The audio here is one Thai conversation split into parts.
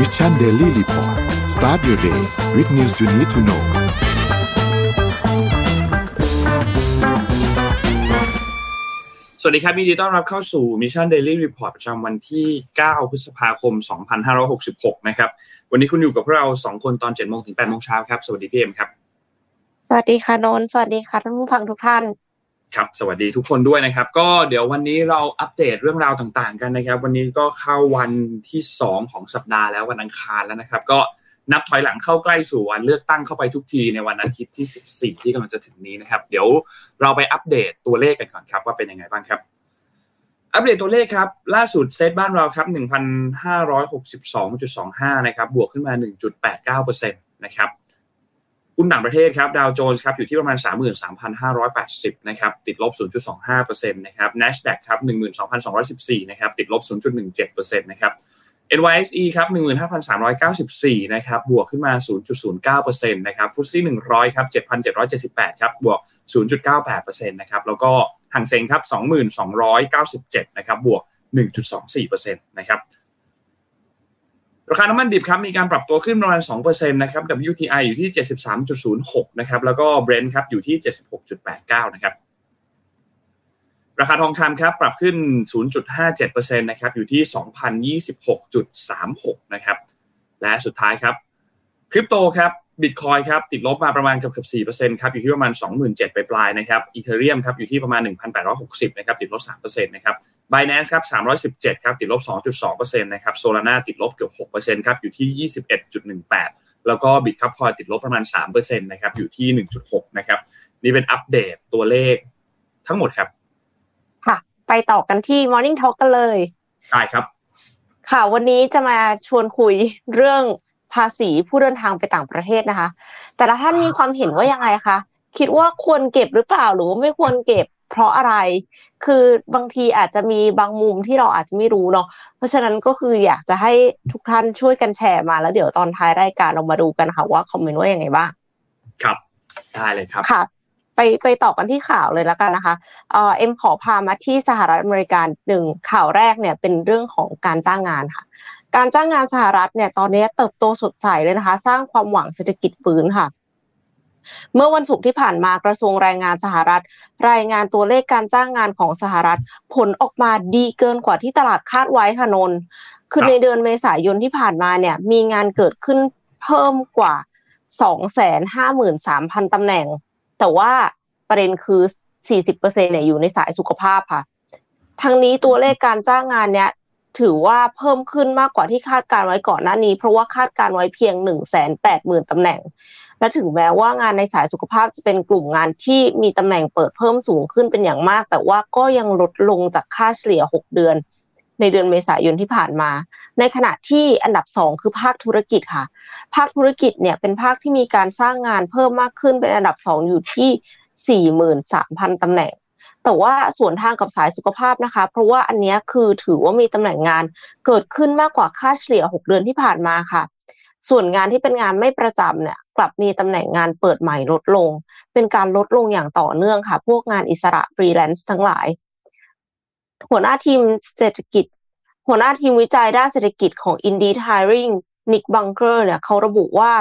Mission Daily Report start your day with news you need to know สวัสดีครับยินดีต้อนรับเข้าสู่ Mission Daily Report ประจำวันที่ 9 พฤษภาคม 2566 นะครับ วันนี้คุณอยู่กับพวกเรา 2 คนตอน7โมงถึง8โมงเช้าครับ สวัสดีพี่เอ็มครับ สวัสดีค่ะนนท์สวัสดีค่ะท่านผู้ฟังทุกท่าน ครับสวัสดีทุกคนด้วยนะครับ ก็เดี๋ยววันนี้เราอัปเดตเรื่องราวต่างๆ กันนะครับ วันนี้ก็เข้าวันที่ 2 ของสัปดาห์แล้ววันอังคารแล้วนะครับ ก็นับถอยหลังเข้าใกล้สู่วันเลือกตั้งเข้าไปทุกทีในวันอาทิตย์ที่ 14 ที่กำลังจะถึงนี้นะครับ เดี๋ยวเราไปอัปเดตตัวเลขกันก่อนครับ ว่าเป็นยังไงบ้างครับ อัปเดตตัวเลขครับ ล่าสุดเซตบ้านเราครับ1,562.25 นะครับ บวกขึ้นมา 1.89%นะครับ หุ้นต่างประเทศครับดาวโจนส์ครับอยู่ที่ประมาณ 33,580 นะครับ ติดลบ 0.25%นะครับ NASDAQ ครับ 12,214 นะครับ ติดลบ 0.17%นะครับ NYSE ครับ 15,394 นะครับ บวกขึ้นมา 0.09%นะครับฟุตซี่100 ครับ 7,778 ครับ บวก 0.98%นะครับ แล้วก็หังเซ็งครับ 2,297 นะครับ บวก 1.24%นะครับ ราคาน้ำมันดิบครับมีการปรับตัวขึ้นประมาณ2%นะครับ WTI อยู่ที่ 73.06 นะครับ แล้วก็ Brent ครับอยู่ที่ 76.89 นะครับ ราคาทองคำครับปรับขึ้น 0.57%นะครับ อยู่ที่ 2,026.36 นะครับ และสุดท้ายครับ คริปโตครับ บิตคอยครับติดลบมาประมาณเกือบ4%ครับอยู่ที่ประมาณ27,000ไปปลายๆนะครับอีเทเรียมครับอยู่ที่ประมาณ1,860นะครับติดลบ3%นะครับ Binance ครับ317ครับติดลบ2.2%นะครับ Solana ติดลบเกือบ6%ครับอยู่ที่21.18แล้วก็บิตครับคอยติดลบประมาณ3%นะครับอยู่ที่1.6นะครับนี่เป็นอัปเดตตัวเลขทั้งหมดครับ ค่ะ ไปต่อกันที่ Morning Talk กันเลยได้ครับค่ะวันนี้จะมาชวนคุยเรื่อง ภาษีผู้เดินทางไปต่างประเทศนะคะ แต่ละท่านมีความเห็นว่ายังไงคะคิดว่าควรเก็บหรือเปล่าหรือว่าไม่ควรเก็บเพราะอะไร คือบางทีอาจจะมีบางมุมที่เราอาจจะไม่รู้เนาะ เพราะฉะนั้นก็คืออยากจะให้ทุกท่านช่วยกันแชร์มาแล้วเดี๋ยวตอนท้ายรายการเรามาดูกันค่ะว่าคอมเมนต์ว่ายังไงบ้าง ครับ ได้เลยครับ ค่ะ ไปไปต่อกันที่ข่าวเลยแล้วกันนะคะ เอ่อเอ็มขอพามาที่สหรัฐอเมริกาหนึ่งข่าวแรกเนี่ยเป็นเรื่องของการจ้างงานค่ะ การจ้างงานสหรัฐเนี่ยตอนนี้เติบโตสดใสเลยนะคะ สร้างความหวังเศรษฐกิจฟื้นค่ะ เมื่อวันศุกร์ที่ผ่านมากระทรวงแรงงานสหรัฐ รายงานตัวเลขการจ้างงานของสหรัฐ ผลออกมาดีเกินกว่าที่ตลาดคาดไว้ค่ะนนคือในเดือนเมษายนที่ผ่านมาเนี่ย มีงานเกิดขึ้นเพิ่มกว่า253,000ตำแหน่ง แต่ว่าประเด็นคือ40%เนี่ยอยู่ในสายสุขภาพค่ะ ทั้งนี้ตัวเลขการจ้างงานเนี่ย ถือว่าเพิ่มขึ้นมากกว่าที่คาดการไว้ก่อนหน้านี้ เพราะว่าคาดการไว้เพียง 180,000ตำแหน่ง และถึงแม้ว่างานในสายสุขภาพจะเป็นกลุ่มงานที่มีตำแหน่งเปิดเพิ่มสูงขึ้นเป็นอย่างมาก แต่ว่าก็ยังลดลงจากค่าเฉลี่ย 6 เดือน ในเดือนเมษายนที่ผ่านมา ในขณะที่อันดับสองคือภาคธุรกิจค่ะ ภาคธุรกิจเนี่ยเป็นภาคที่มีการสร้างงานเพิ่มมากขึ้นเป็นอันดับสองอยู่ที่ 43,000ตำแหน่ง แต่ว่าส่วนทางกับสายสุขภาพนะคะ เพราะว่าอันนี้คือถือว่ามีตำแหน่งงานเกิดขึ้นมากกว่าค่าเฉลี่ย 6 เดือนที่ผ่านมาค่ะ ส่วนงานที่เป็นงานไม่ประจำเนี่ยกลับมีตำแหน่งงานเปิดใหม่ลดลง เป็นการลดลงอย่างต่อเนื่องค่ะ พวกงานอิสระฟรีแลนซ์ทั้งหลาย หัวหน้าทีมเศรษฐกิจ หัวหน้าทีมวิจัยด้านเศรษฐกิจของ Indeed Hiring Nick Bunker เนี่ยเขาระบุว่า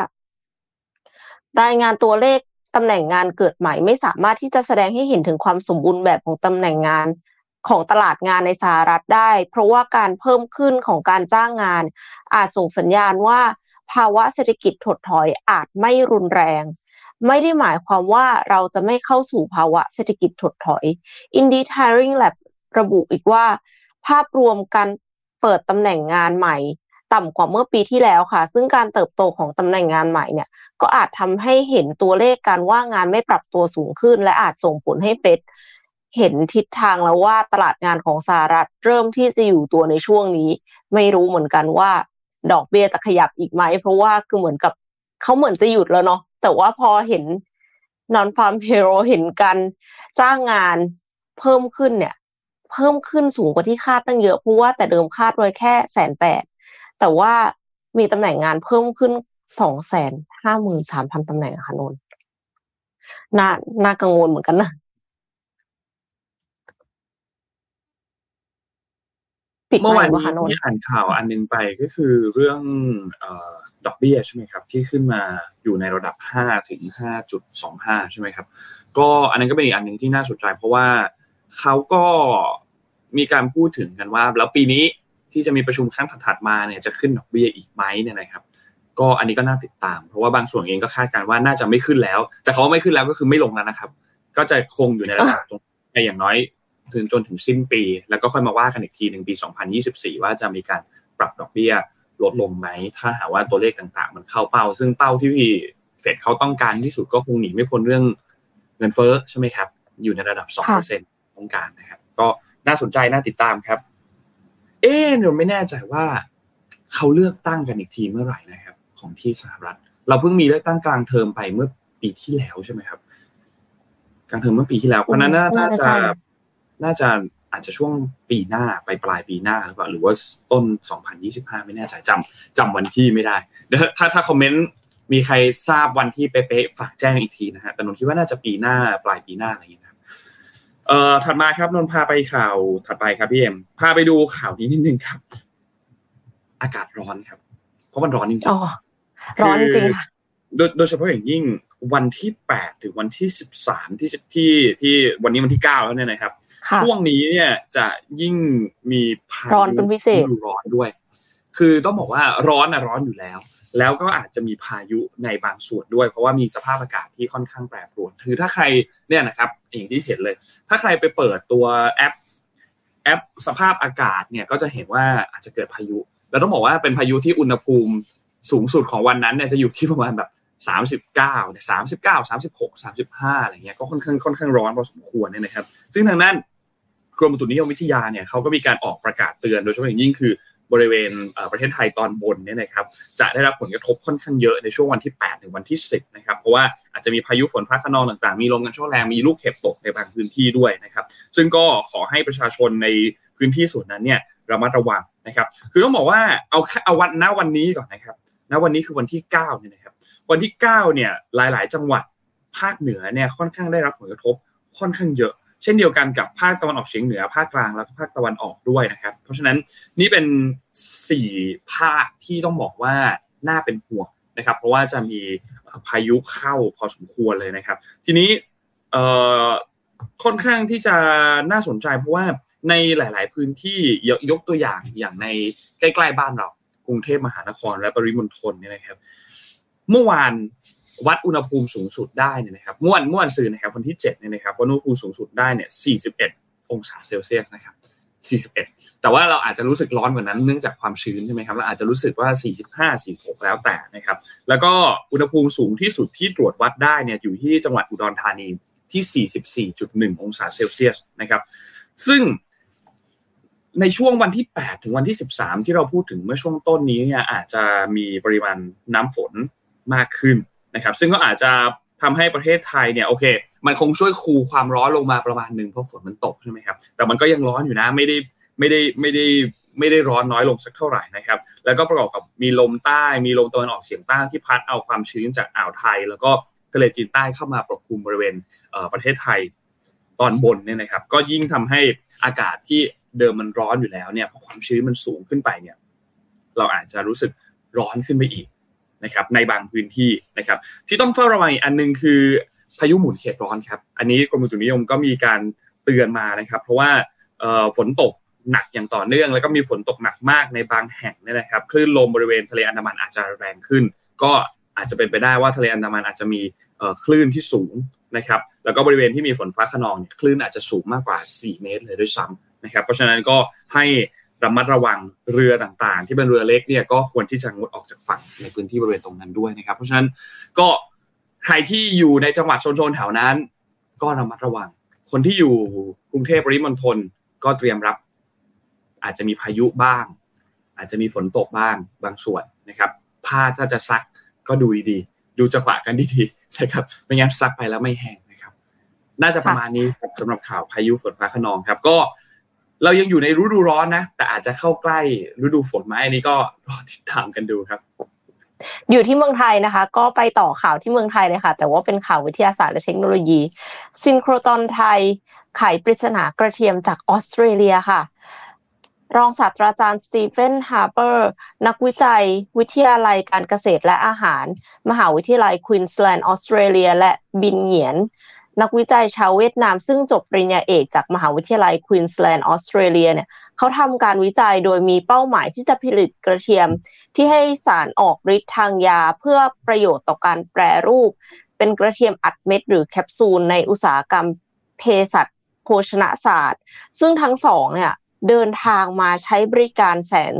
รายงานตัวเลข ตำแหน่งงานเกิดใหม่ไม่สามารถที่จะแสดงให้เห็นถึงความสมบูรณ์แบบของตำแหน่งงานของตลาดงานในสหรัฐได้ เพราะว่าการเพิ่มขึ้นของการจ้างงาน อาจส่งสัญญาณว่า ภาวะเศรษฐกิจถดถอยอาจไม่รุนแรง ไม่ได้หมายความว่าเราจะไม่เข้าสู่ภาวะเศรษฐกิจถดถอย Indeed Hiring Lab ระบุอีกว่า ภาพรวมการเปิดตำแหน่งงานใหม่ ต่ำกว่าเมื่อปีที่แล้วค่ะ ซึ่งการเติบโตของตำแหน่งงานใหม่เนี่ย ก็อาจทำให้เห็นตัวเลขการว่างงานไม่ปรับตัวสูงขึ้น และอาจส่งผลให้เฟดเห็นทิศทางแล้วว่าตลาดงานของสหรัฐเริ่มที่จะอยู่ตัวในช่วงนี้ ไม่รู้เหมือนกันว่า ดอกเบี้ยจะขยับอีกไหม เพราะว่าคือเหมือนกับเขาเหมือนจะหยุดแล้วเนาะแต่ว่าพอเห็น non farm payroll เห็นการจ้างงานเพิ่มขึ้นเนี่ย เพิ่มขึ้นสูงกว่าที่คาดตั้งเยอะเพราะว่าแต่เดิมคาดไว้แค่แสนแปด แต่ว่ามีตำแหน่งงานเพิ่มขึ้นสองแสนห้าหมื่นสามพันตำแหน่งค่ะนนน่าน่ากังวลเหมือนกันนะปิดเมื่อวานนี้วะคะนนที่ท์อ่านข่าวอันหนึงไปก็คือเรื่องเออดอกเบี้ยใช่ไหมครับ ที่ขึ้นมาอยู่ในระดับ 5 ถึง 5.25 ใช่ไหมครับ ก็อันนั้นก็เป็นอีกอันหนึ่งที่น่าสนใจเพราะว่าเขาก็มีการพูดถึงกันว่า แล้วปีนี้ ที่จะมีประชุมครั้งถัดๆมาเนี่ยจะขึ้นดอกเบี้ยอีกไหมเนี่ยนะครับ ก็อันนี้ก็น่าติดตาม เพราะว่าบางส่วนเองก็คาดการณ์ว่าน่าจะไม่ขึ้นแล้ว แต่เขาไม่ขึ้นแล้วก็คือไม่ลงแล้วนะครับ ก็จะคงอยู่ในระดับตรงไปอย่างน้อยถึงจนถึงสิ้นปี แล้วก็ค่อยมาว่ากันอีกทีหนึ่งปี 2024 ว่าจะมีการปรับดอกเบี้ยลดลงไหม ถ้าหากว่าตัวเลขต่างๆ มันเข้าเป้า ซึ่งเป้าที่เฟดเขาต้องการที่สุดก็คงหนีไม่พ้นเรื่องเงินเฟ้อใช่ไหมครับ อยู่ในระดับ 2%ต้องการนะครับ ก็น่าสนใจน่าติดตามครับ เอ๊ะเราไม่แน่ใจว่าเขาเลือกตั้งกันอีกทีเมื่อไหร่นะครับ ของที่สหรัฐ เราเพิ่งมีเลือกตั้งกลางเทอมไปเมื่อปีที่แล้วใช่ไหมครับ กลางเทอมเมื่อปีที่แล้วเพราะนั้นน่าจะน่าจะอาจจะช่วงปีหน้าไปปลายปีหน้าหรือเปล่าหรือว่าต้น 2025 ไม่แน่ใจจำจำวันที่ไม่ได้เดี๋ยวถ้าถ้าคอมเมนต์มีใครทราบวันที่เป๊ะๆฝากแจ้งอีกทีนะฮะแต่นนท์คิดว่าน่าจะปีหน้าปลายปีหน้าอะไรอย่างเงี้ย เอ่อถัดมาครับนนท์พาไปข่าวถัดไปครับพี่เอ็มพาไปดูข่าวนี้นิดนึงครับ อากาศร้อนครับ เพราะมันร้อนจริงๆอ๋อร้อนจริงค่ะโดยโดยเฉพาะอย่างยิ่งวันที่แปดถึงวันที่สิบสามที่ที่ที่วันนี้วันที่เก้าแล้วเนี่ยนะครับค่ะช่วงนี้เนี่ยจะยิ่งมีพายุร้อนเป็นพิเศษฤดูร้อนด้วย คือต้องบอกว่าร้อนนะร้อนอยู่แล้ว แล้วก็อาจจะมีพายุในบางส่วนด้วย เพราะว่ามีสภาพอากาศที่ค่อนข้างแปรปรวนคือถ้าใครเนี่ยนะครับอย่างที่เห็นเลย ถ้าใครไปเปิดตัวแอปแอปสภาพอากาศเนี่ยก็จะเห็นว่าอาจจะเกิดพายุ แล้วต้องบอกว่าเป็นพายุที่อุณหภูมิสูงสุดของวันนั้นเนี่ยจะอยู่ที่ประมาณแบบสามสิบเก้าเนี่ยสามสิบเก้าสามสิบหกสามสิบห้าอะไรเงี้ยก็ค่อนข้างค่อนข้างร้อนพอสมควรเนี่ยนะครับ ซึ่งทางนั้นกรมอุตุนิยมวิทยาเนี่ยเขาก็มีการออกประกาศเตือนโดยเฉพาะอย่างยิ่งคือ บริเวณประเทศไทยตอนบนเนี่ยนะครับจะได้รับผลกระทบค่อนข้างเยอะในช่วงวันที่ 8 ถึงวันที่ 10นะครับเพราะว่าอาจจะมีพายุฝนฟ้าคะนองต่างๆ มีลมกันโชกแรงมีลูกเห็บตกในบางพื้นที่ด้วยนะครับซึ่งก็ขอให้ประชาชนในพื้นที่ส่วนนั้นเนี่ยระมัดระวังนะครับคือต้องบอกว่าเอาแค่เอาวันณวันนี้ก่อนนะครับณวันนี้คือวันที่9เนี่ยนะครับวันที่9เนี่ยหลาย ๆ จังหวัดภาคเหนือเนี่ยค่อนข้างได้รับผลกระทบค่อนข้างเยอะ เช่นเดียวกันกับภาคตะวันออกเฉียงเหนือภาคกลางแล้วก็ภาคตะวันออกด้วยนะครับ เพราะฉะนั้นนี่เป็นสี่ภาคที่ต้องบอกว่าน่าเป็นห่วงนะครับ เพราะว่าจะมีพายุเข้าพอสมควรเลยนะครับ ทีนี้ค่อนข้างที่จะน่าสนใจเพราะว่าในหลาย ๆ พื้นที่ยกยกตัวอย่างอย่างในใกล้ ๆ บ้านเรากรุงเทพมหานครและปริมณฑลเนี่ยนะครับ เมื่อวาน วัดอุณหภูมิสูงสุดได้เนี่ยนะครับม่วนม่วนสื่อนะครับ วันที่7เนี่ยนะครับวัดอุณหภูมิสูงสุดได้เนี่ย41 องศาเซลเซียสนะครับ 41 แต่ว่าเราอาจจะรู้สึกร้อนกว่านั้นเนื่องจากความชื้นใช่ไหมครับเราอาจจะรู้สึกว่า 45 46 แล้วแต่นะครับ แล้วก็อุณหภูมิสูงที่สุดที่ตรวจวัดได้เนี่ยอยู่ที่จังหวัดอุดรธานีที่ 44.1 องศาเซลเซียสนะครับ ซึ่งในช่วงวันที่ 8 ถึงวันที่ 13 ที่เราพูดถึงเมื่อช่วงต้นนี้เนี่ยอาจจะมีปริมาณน้ำฝนมากขึ้น นะครับ ซึ่งก็อาจจะทำให้ประเทศไทยเนี่ยโอเค มันคงช่วยคูลความร้อนลงมาประมาณหนึ่งเพราะฝนมันตกใช่ไหมครับแต่มันก็ยังร้อนอยู่นะไม่ได้ไม่ได้ไม่ได้ไม่ได้ร้อนน้อยลงสักเท่าไหร่นะครับ แล้วก็ประกอบกับมีลมใต้ มีลมตะวันออกเฉียงใต้ที่พัดเอาความชื้นจากอ่าวไทย แล้วก็ทะเลจีนใต้เข้ามาปกคลุมบริเวณเประเทศไทยตอนบนเนี่ยนะครับ ก็ยิ่งทำให้อากาศที่เดิมมันร้อนอยู่แล้วเนี่ยพอความชื้นมันสูงขึ้นไปเนี่ย เราอาจจะรู้สึกร้อนขึ้นไปอีก นะครับในบางพื้นที่นะครับ ที่ต้องเฝ้าระวังอีกอันหนึงคือพายุหมุนเขตร้อนครับ อันนี้กรมอุตุนิยมก็มีการเตือนมานะครับ เพราะว่าฝนตกหนักอย่างต่อเนื่อง แล้วก็มีฝนตกหนักมากในบางแห่งนี่นะครับคลื่นลมบริเวณทะเลอันดามันอาจจะแรงขึ้น ก็อาจจะเป็นไปได้ว่าทะเลอันดามันอาจจะมีคลื่นที่สูงนะครับ แล้วก็บริเวณที่มีฝนฟ้าขนองคลื่นอาจจะสูงมากกว่า 4 เมตรเลยด้วยซ้ำนะครับ เพราะฉะนั้นก็ให้ ระมัดระวังเรือต่างๆ ที่เป็นเรือเล็กเนี่ยก็ควรที่จะงดออกจากฝั่งในพื้นที่บริเวณตรงนั้นด้วยนะครับ เพราะฉะนั้นก็ใครที่อยู่ในจังหวัดโซนๆแถวนั้น ก็ระมัดระวัง คนที่อยู่กรุงเทพปริมณฑลก็เตรียมรับ อาจจะมีพายุบ้าง อาจจะมีฝนตกบ้างบางส่วนนะครับ ผ้าถ้าจะซักก็ดูดีๆ ดูจังหวะกันดีๆนะครับไม่งั้นซักไปแล้วไม่แห้งนะครับ น่าจะประมาณนี้ครับสำหรับข่าวพายุฝนฟ้าขนองครับ ก็ เรายังอยู่ในฤดูร้อนนะ แต่อาจจะเข้าใกล้ฤดูฝนไหมอันนี้ก็รอติดตามกันดูครับ อยู่ที่เมืองไทยนะคะ ก็ไปต่อข่าวที่เมืองไทยเลยค่ะ แต่ว่าเป็นข่าววิทยาศาสตร์และเทคโนโลยีซินโครตอนไทยไขปริศนากระเทียมจากออสเตรเลียค่ะ รองศาสตราจารย์สตีเฟนฮาร์เปอร์นักวิจัย วิทยาลัยการเกษตรและอาหาร มหาวิทยาลัยควีนสแลนด์ออสเตรเลีย และบินเหงียน นักวิจัยชาวเวียดนาม ซึ่งจบปริญญาเอกจากมหาวิทยาลัยควีนสแลนด์ออสเตรเลียเนี่ยเขาทำการวิจัยโดยมีเป้าหมายที่จะผลิตกระเทียม ที่ให้สารออกฤทธิ์ทางยาเพื่อประโยชน์ต่อการแปรรูป เป็นกระเทียมอัดเม็ดหรือแคปซูลในอุตสาหกรรมเภสัชโภชนศาสตร์ ซึ่งทั้งสองเนี่ยเดินทางมาใช้บริการแสง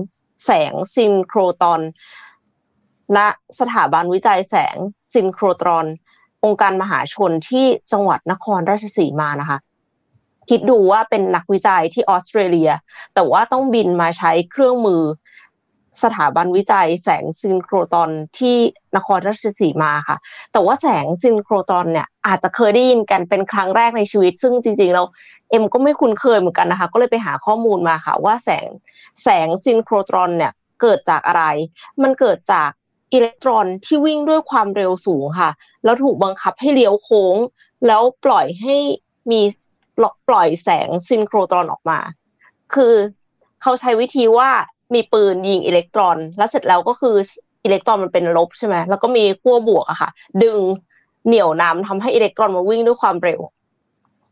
แสงซินโครตรอนณสถาบันวิจัยแสงซินโครตรอน องค์การมหาชนที่จังหวัดนครราชสีมานะคะ คิดดูว่าเป็นนักวิจัยที่ออสเตรเลีย แต่ว่าต้องบินมาใช้เครื่องมือสถาบันวิจัยแสงซินโครตรอนที่นครราชสีมาค่ะ แต่ว่าแสงซินโครตรอนเนี่ยอาจจะเคยได้ยินกันเป็นครั้งแรกในชีวิต ซึ่งจริงๆเราเอ็มก็ไม่คุ้นเคยเหมือนกันนะคะ ก็เลยไปหาข้อมูลมาค่ะ ว่าแสงแสงซินโครตรอนเนี่ยเกิดจากอะไร มันเกิดจาก อิเล็กตรอนที่วิ่งด้วยความเร็วสูงค่ะ แล้วถูกบังคับให้เลี้ยวโค้ง แล้วปล่อยให้มีปล่อยแสงซินโครตรอนออกมา คือเขาใช้วิธีว่ามีปืนยิงอิเล็กตรอน แล้วเสร็จแล้วก็คืออิเล็กตรอนมันเป็นลบใช่ไหมแล้วก็มีขั้วบวกอะค่ะ ดึงเหนี่ยวนำทำให้อิเล็กตรอนมันวิ่งด้วยความเร็ว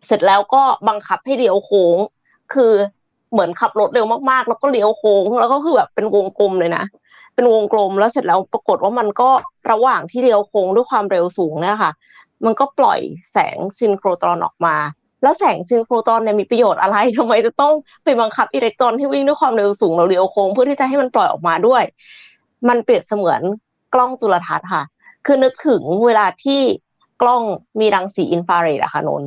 เสร็จแล้วก็บังคับให้เลี้ยวโค้ง คือเหมือนขับรถเร็วมากๆ แล้วก็เลี้ยวโค้ง แล้วก็คือแบบเป็นวงกลมเลยนะ เป็นวงกลมแล้วเสร็จแล้วปรากฏว่ามันก็ระหว่างที่เลี้ยวโค้งด้วยความเร็วสูงเนี่ยค่ะ มันก็ปล่อยแสงซินโครตรอนออกมา แล้วแสงซินโครตรอนเนี่ยมีประโยชน์อะไรทำไมจะต้องไปบังคับอิเล็กตรอนที่วิ่งด้วยความเร็วสูงให้เลี้ยวโค้งเพื่อที่จะให้มันปล่อยออกมาด้วย มันเปรียบเสมือนกล้องจุลทรรศน์ค่ะ คือนึกถึงเวลาที่กล้องมีรังสีอินฟราเรดอะค่ะนน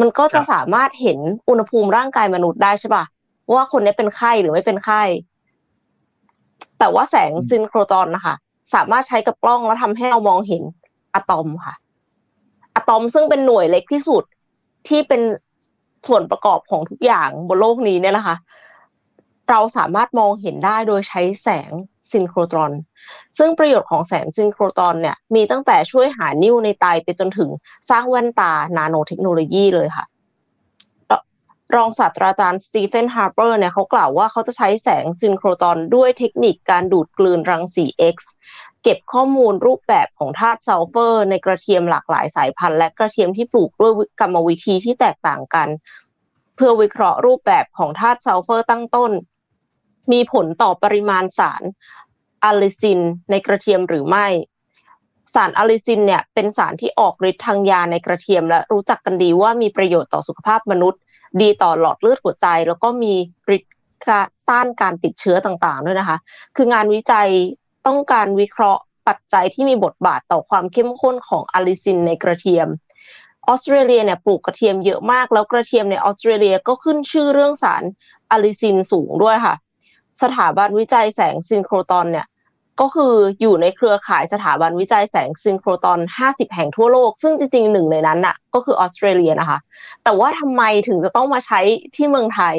มันก็จะสามารถเห็นอุณหภูมิร่างกายมนุษย์ได้ใช่ปะว่าคนนี้เป็นไข้หรือไม่เป็นไข้ แต่ว่าแสงซินโครตอนนะคะ สามารถใช้กับกล้องแล้วทำให้เรามองเห็นอะตอมค่ะ อะตอมซึ่งเป็นหน่วยเล็กที่สุดที่เป็นส่วนประกอบของทุกอย่างบนโลกนี้เนี่ยนะคะ เราสามารถมองเห็นได้โดยใช้แสงซินโครตรอน ซึ่งประโยชน์ของแสงซินโครตรอนเนี่ยมีตั้งแต่ช่วยหานิ่วในไตไปจนถึงสร้างแว่นตานาโนเทคโนโลยีเลยค่ะ รองศาสตราจารย์สตีเฟนฮาร์เปอร์เนี่ยเขากล่าวว่าเขาจะใช้แสงซินโครตรอนด้วยเทคนิคการดูดกลืนรังสี X เก็บข้อมูลรูปแบบของธาตุซัลเฟอร์ ในกระเทียมหลากหลายสายพันธุ์และกระเทียมที่ปลูกด้วยกรรมวิธีที่แตกต่างกัน เพื่อวิเคราะห์รูปแบบของธาตุซัลเฟอร์ตั้งต้น มีผลต่อปริมาณสารอะลิซินในกระเทียมหรือไม่สารอะลิซินเนี่ยเป็นสารที่ออกฤทธิ์ทางยาในกระเทียมและรู้จักกันดีว่ามีประโยชน์ต่อสุขภาพมนุษย์ ดีต่อหลอดเลือดหัวใจ แล้วก็มีฤทธิ์ต้านการติดเชื้อต่างๆด้วยนะคะ คืองานวิจัยต้องการวิเคราะห์ปัจจัยที่มีบทบาทต่อความเข้มข้นของอะลิซินในกระเทียมออสเตรเลียเนี่ยปลูกกระเทียมเยอะมาก แล้วกระเทียมในออสเตรเลียก็ขึ้นชื่อเรื่องสารอะลิซินสูงด้วยค่ะ สถาบันวิจัยแสงซินโครตรอนเนี่ย ก็คืออยู่ในเครือข่ายสถาบันวิจัยแสงซินโครตรอน 50 แห่งทั่วโลก ซึ่งจริงๆหนึ่งในนั้นน่ะก็คือออสเตรเลียนะคะ แต่ว่าทำไมถึงจะต้องมาใช้ที่เมืองไทย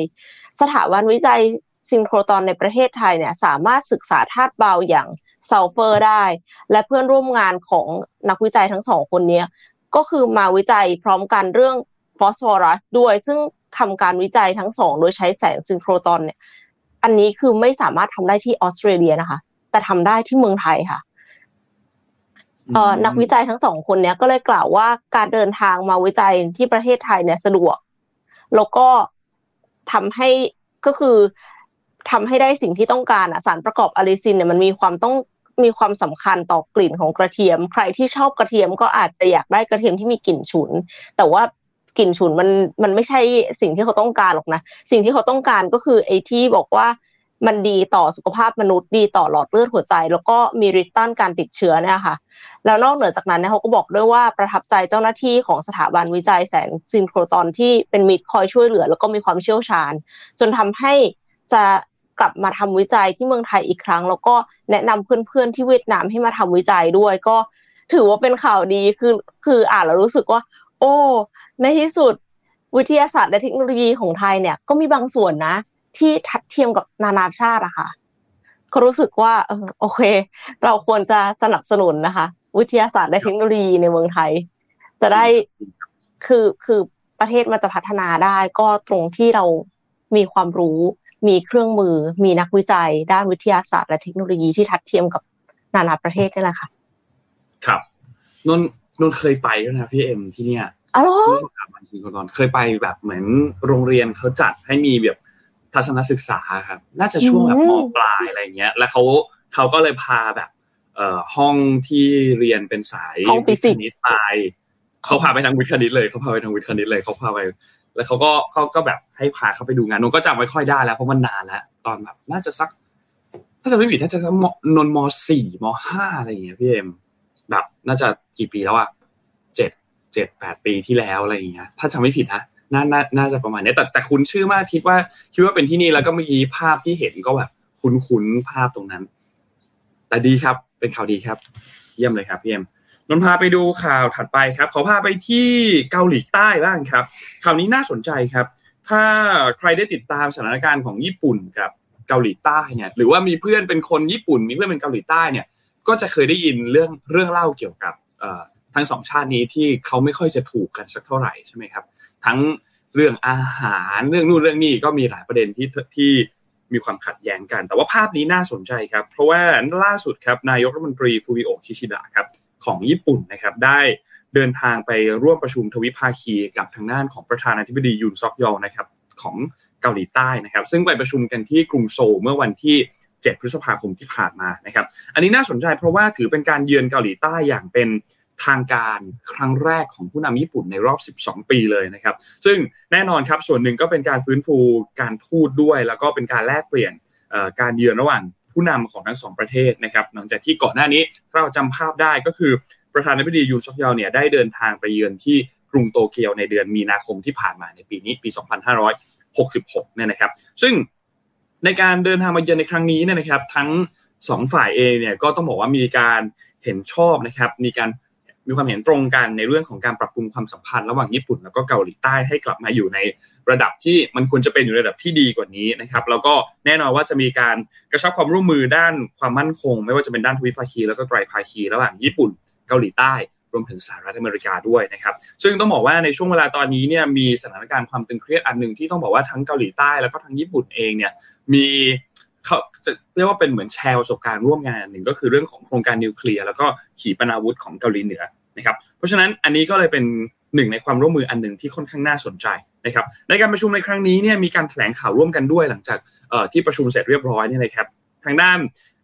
สถาบันวิจัยซินโครตรอนในประเทศไทยเนี่ยสามารถศึกษาธาตุเบาอย่างซัลเฟอร์ได้ และเพื่อนร่วมงานของนักวิจัยทั้งสองคนนี้ก็คือมาวิจัยพร้อมกันเรื่องฟอสฟอรัสด้วย ซึ่งทำการวิจัยทั้งสองโดยใช้แสงซินโครตอนเนี่ยอันนี้คือไม่สามารถทำได้ที่ออสเตรเลียนะคะ แต่ทำได้ที่เมืองไทยค่ะนักวิจัยทั้งสองคนเนี้ยก็เลยกล่าวว่าการเดินทางมาวิจัยที่ประเทศไทยเนี่ยสะดวก แล้วก็ทำให้ก็คือทำให้ได้สิ่งที่ต้องการอะสารประกอบอะลิซินเนี่ยมันมีความต้องมีความสำคัญต่อกลิ่นของกระเทียม ใครที่ชอบกระเทียมก็อาจจะอยากได้กระเทียมที่มีกลิ่นฉุน แต่ว่ากลิ่นฉุนมันมันไม่ใช่สิ่งที่เขาต้องการหรอกนะ สิ่งที่เขาต้องการก็คือไอ้ที่บอกว่า มันดีต่อสุขภาพมนุษย์ดีต่อหลอดเลือดหัวใจ แล้วก็มีฤทธิ์ต้านการติดเชื้อเนี่ยค่ะ แล้วนอกเหนือจากนั้นเนี่ยเขาก็บอกด้วยว่าประทับใจเจ้าหน้าที่ของสถาบันวิจัยแสงซินโครตรอนที่เป็นมิตรคอยช่วยเหลือ แล้วก็มีความเชี่ยวชาญ จนทำให้จะกลับมาทำวิจัยที่เมืองไทยอีกครั้ง แล้วก็แนะนำเพื่อนๆที่เวียดนามให้มาทำวิจัยด้วย ก็ถือว่าเป็นข่าวดีคือคืออ่านแล้วรู้สึกว่า โอ้ ในที่สุดวิทยาศาสตร์และเทคโนโลยีของไทยเนี่ยก็มีบางส่วนนะ ที่ทัดเทียมกับนานาชาติอะค่ะก็รู้สึกว่าเออโอเค เราควรจะสนับสนุนนะคะ วิทยาศาสตร์และเทคโนโลยีในเมืองไทย จะได้คือคือประเทศมันจะพัฒนาได้ก็ตรงที่เรามีความรู้ มีเครื่องมือ มีนักวิจัย ด้านวิทยาศาสตร์และเทคโนโลยีที่ทัดเทียมกับนานาประเทศนี่แหละค่ะ ครับนนนนเคยไปด้วยนะพี่เอ็มที่เนี่ยอ๋อที่สถาบันซิงโครตอนเคยไปแบบเหมือนโรงเรียนเขาจัดให้มีแบบ ทัศนศึกษาครับ น่าจะช่วงแบบมปลายอะไรเงี้ย แล้วเขาเขาก็เลยพาแบบเอ่อห้องที่เรียนเป็นสายห้องฟิวิทสิย์กส์คณิตไปเขาพาไปทางวิทย์คณิตเลยเขาพาไปทางวิทย์คณิตเลยเขาพาไป แล้วเขาก็เขาก็แบบให้พาเขาไปดูงานนนก็จำไม่ค่อยได้แล้วเพราะมันนานแล้ว ตอนแบบน่าจะสัก ถ้าจะไม่ผิดน่าจะสักมนนมสี่มห้าอะไรอย่างเงี้ยพี่เอ็มแบบน่าจะกี่ปีแล้วอะเจ็ดเจ็ดแปดปีที่แล้วอะไรอย่างเงี้ย ถ้าจำไม่ผิดนะ น่าน่าน่าจะประมาณนี้แต่แต่คุณชื่อมากคิดว่า คิดว่าเป็นที่นี่แล้วก็เมื่อกี้ภาพที่เห็นก็แบบคุ้นๆภาพตรงนั้น แต่ดีครับ เป็นข่าวดีครับ เยี่ยมเลยครับพี่เอ็มนนท์พาไปดูข่าวถัดไปครับขอพาไปที่เกาหลีใต้บ้างครับ ข่าวนี้น่าสนใจครับ ถ้าใครได้ติดตามสถานการณ์ของญี่ปุ่นกับเกาหลีใต้เนี่ย หรือว่ามีเพื่อนเป็นคนญี่ปุ่น มีเพื่อนเป็นเกาหลีใต้เนี่ย ก็จะเคยได้ยินเรื่องเรื่องเล่าเกี่ยวกับ ทั้งสองชาตินี้ที่เขาไม่ค่อยจะถูกกันสักเท่าไหร่ใช่ไหมครับ ทั้งเรื่องอาหารเรื่องนู่นเรื่องนี้ก็มีหลายประเด็นที่ที่มีความขัดแย้งกัน แต่ว่าภาพนี้น่าสนใจครับ เพราะว่าล่าสุดครับนายกรัฐมนตรีฟูมิโอคิชิดะครับของญี่ปุ่นนะครับได้เดินทางไปร่วมประชุมทวิภาคีกับทางด้านของประธานาธิบดียุนซอกยอลนะครับของเกาหลีใต้นะครับ ซึ่งไปประชุมกันที่กรุงโซลเมื่อวันที่ 7 พฤษภาคมที่ผ่านมานะครับ อันนี้น่าสนใจเพราะว่าถือเป็นการเยือนเกาหลีใต้อย่างเป็น ทางการครั้งแรกของผู้นำญี่ปุ่นในรอบ 12 ปีเลยนะครับ ซึ่งแน่นอนครับส่วนหนึ่งก็เป็นการฟื้นฟูการทูตด้วย แล้วก็เป็นการแลกเปลี่ยนการเยือนระหว่างผู้นำของทั้งสองประเทศนะครับ หลังจากที่ก่อนหน้านี้ถ้าเราจำภาพได้ก็คือประธานาธิบดียูนซอกยอลเนี่ยได้เดินทางไปเยือนที่กรุงโตเกียวในเดือนมีนาคมที่ผ่านมาในปีนี้ปี 2566 เนี่ยนะครับ ซึ่งในการเดินทางมาเยือนในครั้งนี้เนี่ยนะครับ ทั้งสองฝ่ายเองเนี่ยก็ต้องบอกว่ามีการเห็นชอบนะครับ มีการ มีความเห็นตรงกันในเรื่องของการปรับปรุงความสัมพันธ์ระหว่างญี่ปุ่นแล้วก็เกาหลีใต้ให้กลับมาอยู่ในระดับที่มันควรจะเป็นอยู่ในระดับที่ดีกว่านี้นะครับ แล้วก็แน่นอนว่าจะมีการกระชับความร่วมมือด้านความมั่นคง ไม่ว่าจะเป็นด้านทวิภาคีแล้วก็ไตรภาคีระหว่างญี่ปุ่นเกาหลีใต้ รวมถึงสหรัฐอเมริกาด้วยนะครับ ซึ่งต้องบอกว่าในช่วงเวลาตอนนี้เนี่ยมีสถานการณ์ความตึงเครียดอันหนึ่งที่ต้องบอกว่าทั้งเกาหลีใต้แล้วก็ทั้งญี่ปุ่นเองเนี่ยมี เขาจะเรียกว่าเป็นเหมือนแชร์ประสบการณ์ร่วมงานหนึ่งก็คือเรื่องของโครงการนิวเคลียร์แล้วก็ขีปนาวุธของเกาหลีเหนือนะครับเพราะฉะนั้นอันนี้ก็เลยเป็นหนึ่งในความร่วมมืออันหนึ่งที่ค่อนข้างน่าสนใจนะครับในการประชุมในครั้งนี้เนี่ยมีการแถลงข่าวร่วมกันด้วยหลังจากที่ประชุมเสร็จเรียบร้อยเนี่ยนะครับ ทางด้าน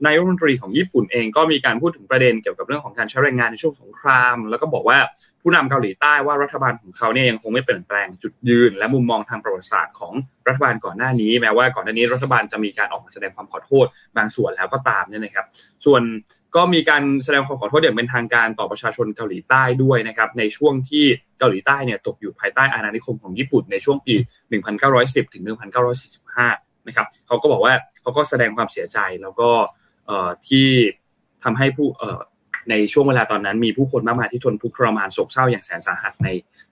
นายรัฐมนตรีของญี่ปุ่นเองก็มีการพูดถึงประเด็นเกี่ยวกับเรื่องของการใช้แรงงานในช่วงสงคราม แล้วก็บอกว่าผู้นำเกาหลีใต้ว่ารัฐบาลของเขาเนี่ยยังคงไม่เปลี่ยนแปลงจุดยืน และมุมมองทางประวัติศาสตร์ของรัฐบาลก่อนหน้านี้ แม้ว่าก่อนหน้านี้รัฐบาลจะมีการออกมาแสดงความขอโทษบางส่วนแล้วก็ตามเนี่ยนะครับ ส่วนก็มีการแสดงความขอโทษอย่างเป็นทางการต่อประชาชนเกาหลีใต้ด้วยนะครับในช่วงที่เกาหลีใต้เนี่ยตกอยู่ภายใต้อาณานิคมของญี่ปุ่นในช่วงปี 1910 ถึง 1945 นะครับเขาก็บอกว่า เขาก็แสดงความเสียใจแล้วก็เอที่ทำให้ผู้เอในช่วงเวลาตอนนั้น มีผู้คนมากมายที่ทนทุกข์ทรมานโศกเศร้าอย่างแสนสาหัสใน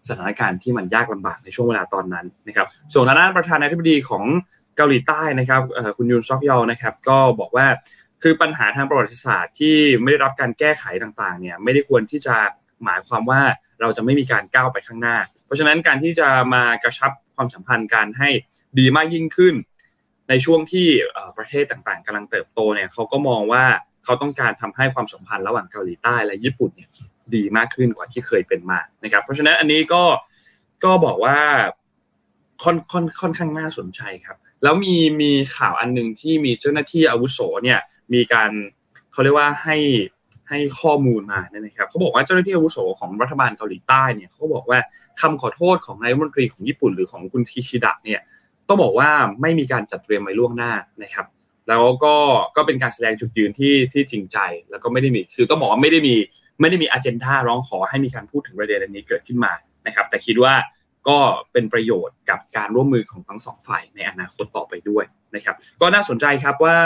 สถานการณ์ที่มันยากลำบากในช่วงเวลาตอนนั้นนะครับ ส่วนทางด้านประธานาธิบดีของเกาหลีใต้นะครับคุณยุนซอกยอลนะครับก็บอกว่าคือปัญหาทางประวัติศาสตร์ที่ไม่ได้รับการแก้ไขต่างๆเนี่ยไม่ได้ควรที่จะหมายความว่าเราจะไม่มีการก้าวไปข้างหน้า เพราะฉะนั้นการที่จะมากระชับความสัมพันธ์การให้ดีมากยิ่งขึ้น ในช่วงที่ประเทศต่างๆกำลังเติบโตเนี่ยเขาก็มองว่าเขาต้องการทำให้ความสัมพันธ์ระหว่างเกาหลีใต้และญี่ปุ่นเนี่ยดีมากขึ้นกว่าที่เคยเป็นมานะครับ เพราะฉะนั้นอันนี้ก็ก็บอกว่าค่อนค่อนค่อนข้างน่าสนใจครับ แล้วมีมีข่าวอันหนึ่งที่มีเจ้าหน้าที่อาวุโสเนี่ยมีการเขาเรียกว่าให้ให้ข้อมูลมาเนี่ยนะครับเขาบอกว่าเจ้าหน้าที่อาวุโสของรัฐบาลเกาหลีใต้เนี่ยเขาบอกว่าคำขอโทษของนายรัฐมนตรีของญี่ปุ่นหรือของคุณทิชิดะเนี่ย ต้องบอกว่าไม่มีการจัดเตรียมไว้ล่วงหน้านะครับ แล้วก็ก็เป็นการแสดงจุดยืนที่ที่จริงใจ แล้วก็ไม่ได้มีคือต้องบอกว่าไม่ได้มีไม่ได้มีอเจนดาร้องขอให้มีการพูดถึงประเด็นนี้เกิดขึ้นมานะครับ แต่คิดว่าก็เป็นประโยชน์กับการร่วมมือของทั้งสองฝ่ายในอนาคตต่อไปด้วยนะครับ ก็น่าสนใจครับว่า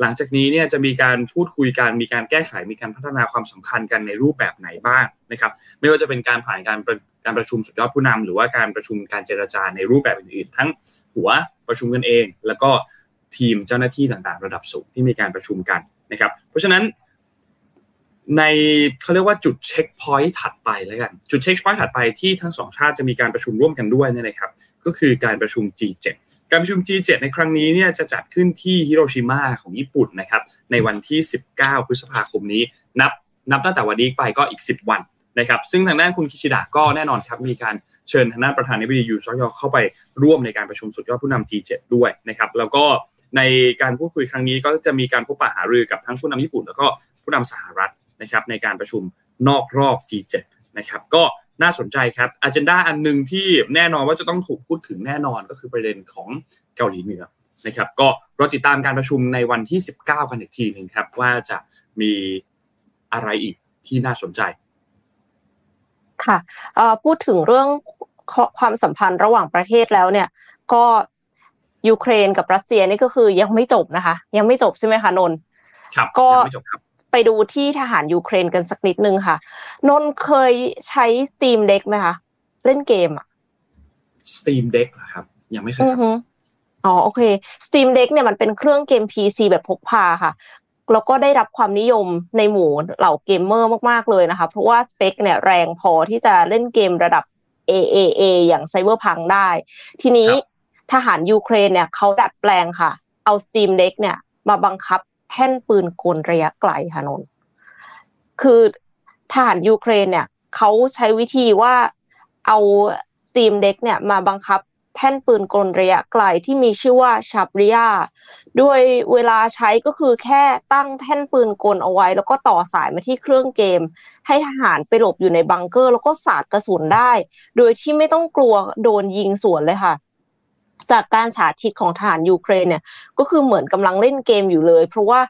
หลังจากนี้เนี่ยจะมีการพูดคุยกันมีการแก้ไขมีการพัฒนาความสัมพันธ์กันในรูปแบบไหนบ้างนะครับ ไม่ว่าจะเป็นการผ่านการการประชุมสุดยอดผู้นำหรือว่าการประชุมการเจรจาในรูปแบบอื่นๆ ทั้งหัวประชุมกันเอง แล้วก็ทีมเจ้าหน้าที่ต่างๆ ระดับสูงที่มีการประชุมกันนะครับ เพราะฉะนั้นในเขาเรียกว่าจุดเช็คพอยต์ถัดไปแล้วกันจุดเช็คพอยต์ถัดไปที่ทั้งสองชาติจะมีการประชุมร่วมกันด้วยนี่ยนะครับ ก็คือการประชุม G7 การประชุม G7 ในครั้งนี้เนี่ยจะจัดขึ้นที่ฮิโรชิมาของญี่ปุ่นนะครับในวันที่ 19 พฤษภาคมนี้ นับนับตั้งแต่วันนี้ไปก็อีก 10 วันนะครับซึ่งทางด้านคุณคิชิดะก็แน่นอนครับมีการเชิญทางด้านประธานาธิบดียูซอยอเข้าไปร่วมในการประชุมสุดยอดผู้นำ G7 ด้วยนะครับแล้วก็ในการพูดคุยครั้งนี้ก็จะมีการพบปะหารือกับทั้งผู้นำญี่ปุ่น แล้วก็ผู้นำสหรัฐนะครับในการประชุมนอกรอบ G7 นะครับก็ น่าสนใจครับอ g e n d a อันหนึ่งที่แน่นอนว่าจะต้องถูกพูดถึงแน่นอนก็คือประเด็นของเกาหลีเหนือนะครับก็รอติดตามการประชุมในวันที่ 19 กันอีกทีหนึ่งครับ ว่าจะมีอะไรอีกที่น่าสนใจ ค่ะพูดถึงเรื่องความสัมพันธ์ระหว่างประเทศแล้วเนี่ย ก็ยูเครนกับรัสเซียนี่ก็คือยังไม่จบนะคะ ยังไม่จบใช่ไหมคะนนครับก็ยังไม่จบครับ ไปดูที่ทหารยูเครนกันสักนิดนึงค่ะ นนเคยใช้ Steam Deck ไหมคะ เล่นเกมอะ Steam Deck เหรอครับ ยังไม่เคยครับอ๋อโอเค Steam Deck เนี่ยมันเป็นเครื่องเกม PC แบบพกพาค่ะแล้วก็ได้รับความนิยมในหมู่เหล่าเกมเมอร์มาก ๆ เลยนะคะ เพราะว่าสเปคเนี่ยแรงพอที่จะเล่นเกมระดับ AAA อย่าง Cyberpunk ได้ ทีนี้ทหารยูเครนเนี่ยเขาดัดแปลงค่ะ เอา Steam Deck เนี่ยมาบังคับ แท่นปืนกลระยะไกลค่ะนนท์คือทหารยูเครนเนี่ยเขาใช้วิธีว่าเอา Steam Deck เนี่ยมาบังคับแท่นปืนกลระยะไกลที่มีชื่อว่าชาบริยาด้วยเวลาใช้ก็คือแค่ตั้งแท่นปืนกลเอาไว้ แล้วก็ต่อสายมาที่เครื่องเกม ให้ทหารไปหลบอยู่ในบังเกอร์ แล้วก็สาดกระสุนได้ โดยที่ไม่ต้องกลัวโดนยิงสวนเลยค่ะ จากการสาธิตของทหารยูเครนเนี่ย ก็คือเหมือนกำลังเล่นเกมอยู่เลย เพราะว่า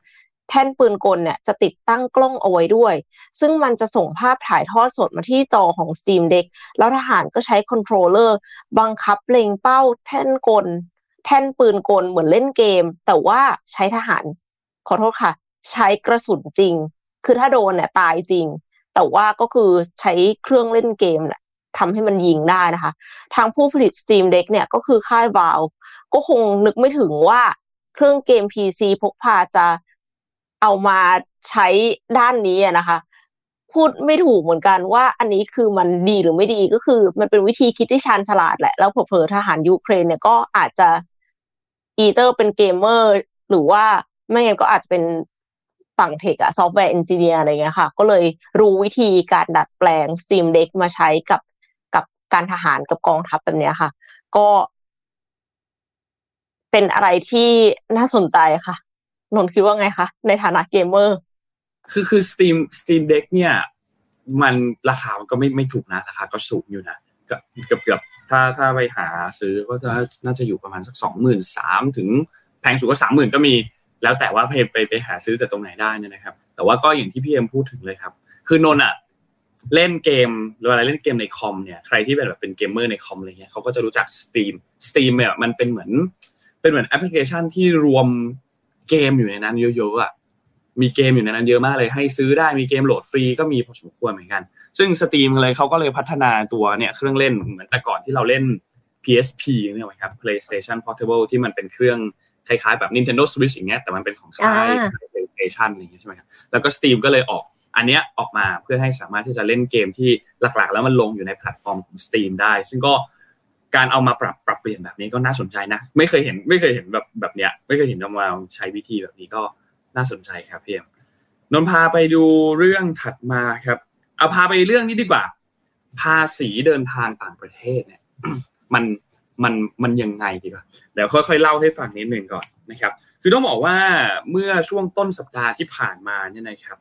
แท่นปืนกลเนี่ยจะติดตั้งกล้องเอาไว้ด้วย ซึ่งมันจะส่งภาพถ่ายทอดสดมาที่จอของ Steam Deck แล้วทหารก็ใช้คอนโทรลเลอร์บังคับเล็งเป้าแท่นกล แท่นปืนกลเหมือนเล่นเกม แต่ว่าใช้ทหาร ขอโทษค่ะ ใช้กระสุนจริง คือถ้าโดนเนี่ยตายจริง แต่ว่าก็คือใช้เครื่องเล่นเกมแหละ ทำให้มันยิงได้นะคะ ทางผู้ผลิต Steam Deck เนี่ยก็คือค่าย Valve ก็คงนึกไม่ถึงว่าเครื่องเกม PC พกพาจะเอามาใช้ด้านนี้นะคะ พูดไม่ถูกเหมือนกันว่าอันนี้คือมันดีหรือไม่ดีก็คือ มันเป็นวิธีคิดที่ชาญฉลาดแหละ แล้วเผลอทหารยูเครนเนี่ยก็อาจจะอีเตอร์เป็นเกมเมอร์ หรือว่าไม่งั้นก็อาจจะเป็นฝั่ง tech อะ software engineer อะไรเงี้ยค่ะ ก็เลยรู้วิธีการดัดแปลง Steam Deck มาใช้กับ การทหารกับกองทัพแบบนี้ค่ะ ก็เป็นอะไรที่น่าสนใจค่ะ นนคิดว่าไงคะ ในฐานะเกมเมอร์ คือคือ Steam Steam Deck เนี่ย มันราคามันก็ไม่ไม่ถูกนะ ราคาก็สูงอยู่นะเกือบเกือบถ้าถ้าไปหาซื้อก็จะน่าจะอยู่ประมาณสักสองหมื่นสามถึงแพงสุดก็สามหมื่นก็มี แล้วแต่ว่าไปไปไปหาซื้อจากตรงไหนได้นี่นะครับ แต่ว่าก็อย่างที่พี่เอ็มพูดถึงเลยครับ คือนนอะ เล่นเกมหรืออะไรเล่นเกมในคอมเนี่ยใครที่เป็นแบบเป็นเกมเมอร์ในคอมอะไรเงี้ยเขาก็จะรู้จัก Steam Steam เนี่ยมันเป็นเหมือน เป็นเหมือนแอปพลิเคชันที่รวมเกมอยู่ในนั้นเยอะๆอะมีเกมอยู่ในนั้นเยอะมากเลยให้ซื้อได้มีเกมโหลดฟรีก็มีพอสมควรเหมือนกัน ซึ่ง Steam เลยเขาก็เลยพัฒนาตัวเนี่ยเครื่องเล่นเหมือนแต่ก่อนที่เราเล่น PSP เนี่ยครับ PlayStation Portable ที่มันเป็นเครื่องคล้ายๆแบบ Nintendo Switch อย่างเงี้ยแต่มันเป็นของค่าย PlayStation อะไรอย่างเงี้ยใช่ไหมครับแล้วก็ Steam ก็เลยออก อันนี้ออกมาเพื่อให้สามารถที่จะเล่นเกมที่หลักๆ แล้วมันลงอยู่ในแพลตฟอร์มของ Steam ได้ ซึ่งก็การเอามาปรับปรับเปลี่ยนแบบนี้ก็น่าสนใจนะ ไม่เคยเห็นไม่เคยเห็นแบบแบบเนี้ยไม่เคยเห็นเอามาใช้วิธีแบบนี้ก็น่าสนใจครับพี่เอ็มนนพาไปดูเรื่องถัดมาครับเอาพาไปเรื่องนี้ดีกว่า ภาษีเดินทางต่างประเทศเนี่ย มันมันมันยังไงดีกว่าเดี๋ยวค่อยๆเล่าให้ฟังนิดหนึ่งก่อนนะครับ คือต้องบอกว่าเมื่อช่วงต้นสัปดาห์ที่ผ่านมาเนี่ยนะครับ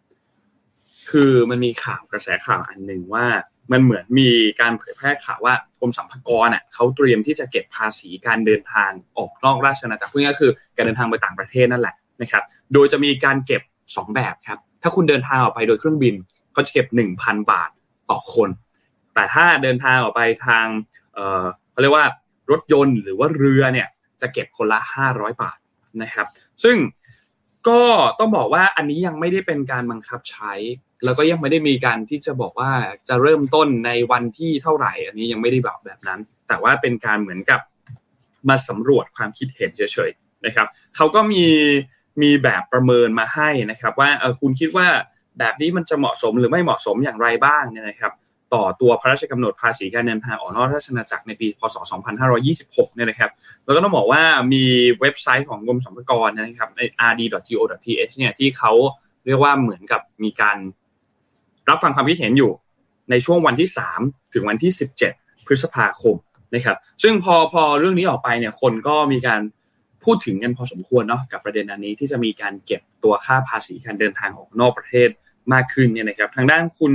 คือมันมีข่าวกระแสข่าวอันหนึ่งว่ามันเหมือนมีการเผยแพร่ข่าวว่ากรมสรรพากรอะเขาเตรียมที่จะเก็บภาษีการเดินทางออกนอกราชอาณาจักรพูดง่ายคือการเดินทางไปต่างประเทศนั่นแหละนะครับ โดยจะมีการเก็บ 2 แบบครับ ถ้าคุณเดินทางออกไปโดยเครื่องบินเขาจะเก็บ 1,000 บาทต่อคน แต่ถ้าเดินทางออกไปทางเออเขาเรียกว่ารถยนต์หรือว่าเรือเนี่ยจะเก็บคนละ 500 บาทนะครับ ซึ่งก็ต้องบอกว่าอันนี้ยังไม่ได้เป็นการบังคับใช้ แล้วก็ยังไม่ได้มีการที่จะบอกว่าจะเริ่มต้นในวันที่เท่าไหร่ อันนี้ยังไม่ได้บอกแบบนั้น แต่ว่าเป็นการเหมือนกับมาสำรวจความคิดเห็นเฉยๆนะครับเขาก็มีมีแบบประเมินมาให้นะครับ ว่าเออคุณคิดว่าแบบนี้มันจะเหมาะสมหรือไม่เหมาะสมอย่างไรบ้างเนี่ยนะครับ ต่อตัวพระราชกำหนดภาษีการเดินทางออกนอกราชอาณาจักรในปีพศ 2526 เนี่ยนะครับ แล้วก็ต้องบอกว่ามีเว็บไซต์ของกรมสรรพากรนะครับใน rd.go.th เนี่ยที่เขาเรียกว่าเหมือนกับมีการ รับฟังความคิดเห็นอยู่ในช่วงวันที่ 3 ถึงวันที่ 17 พฤษภาคมนะครับซึ่งพอพอเรื่องนี้ออกไปเนี่ยคนก็มีการพูดถึงกันพอสมควรเนาะกับประเด็นอันนี้ที่จะมีการเก็บตัวค่าภาษีการเดินทางออกนอกประเทศมากขึ้นเนี่ยนะครับทางด้านคุณ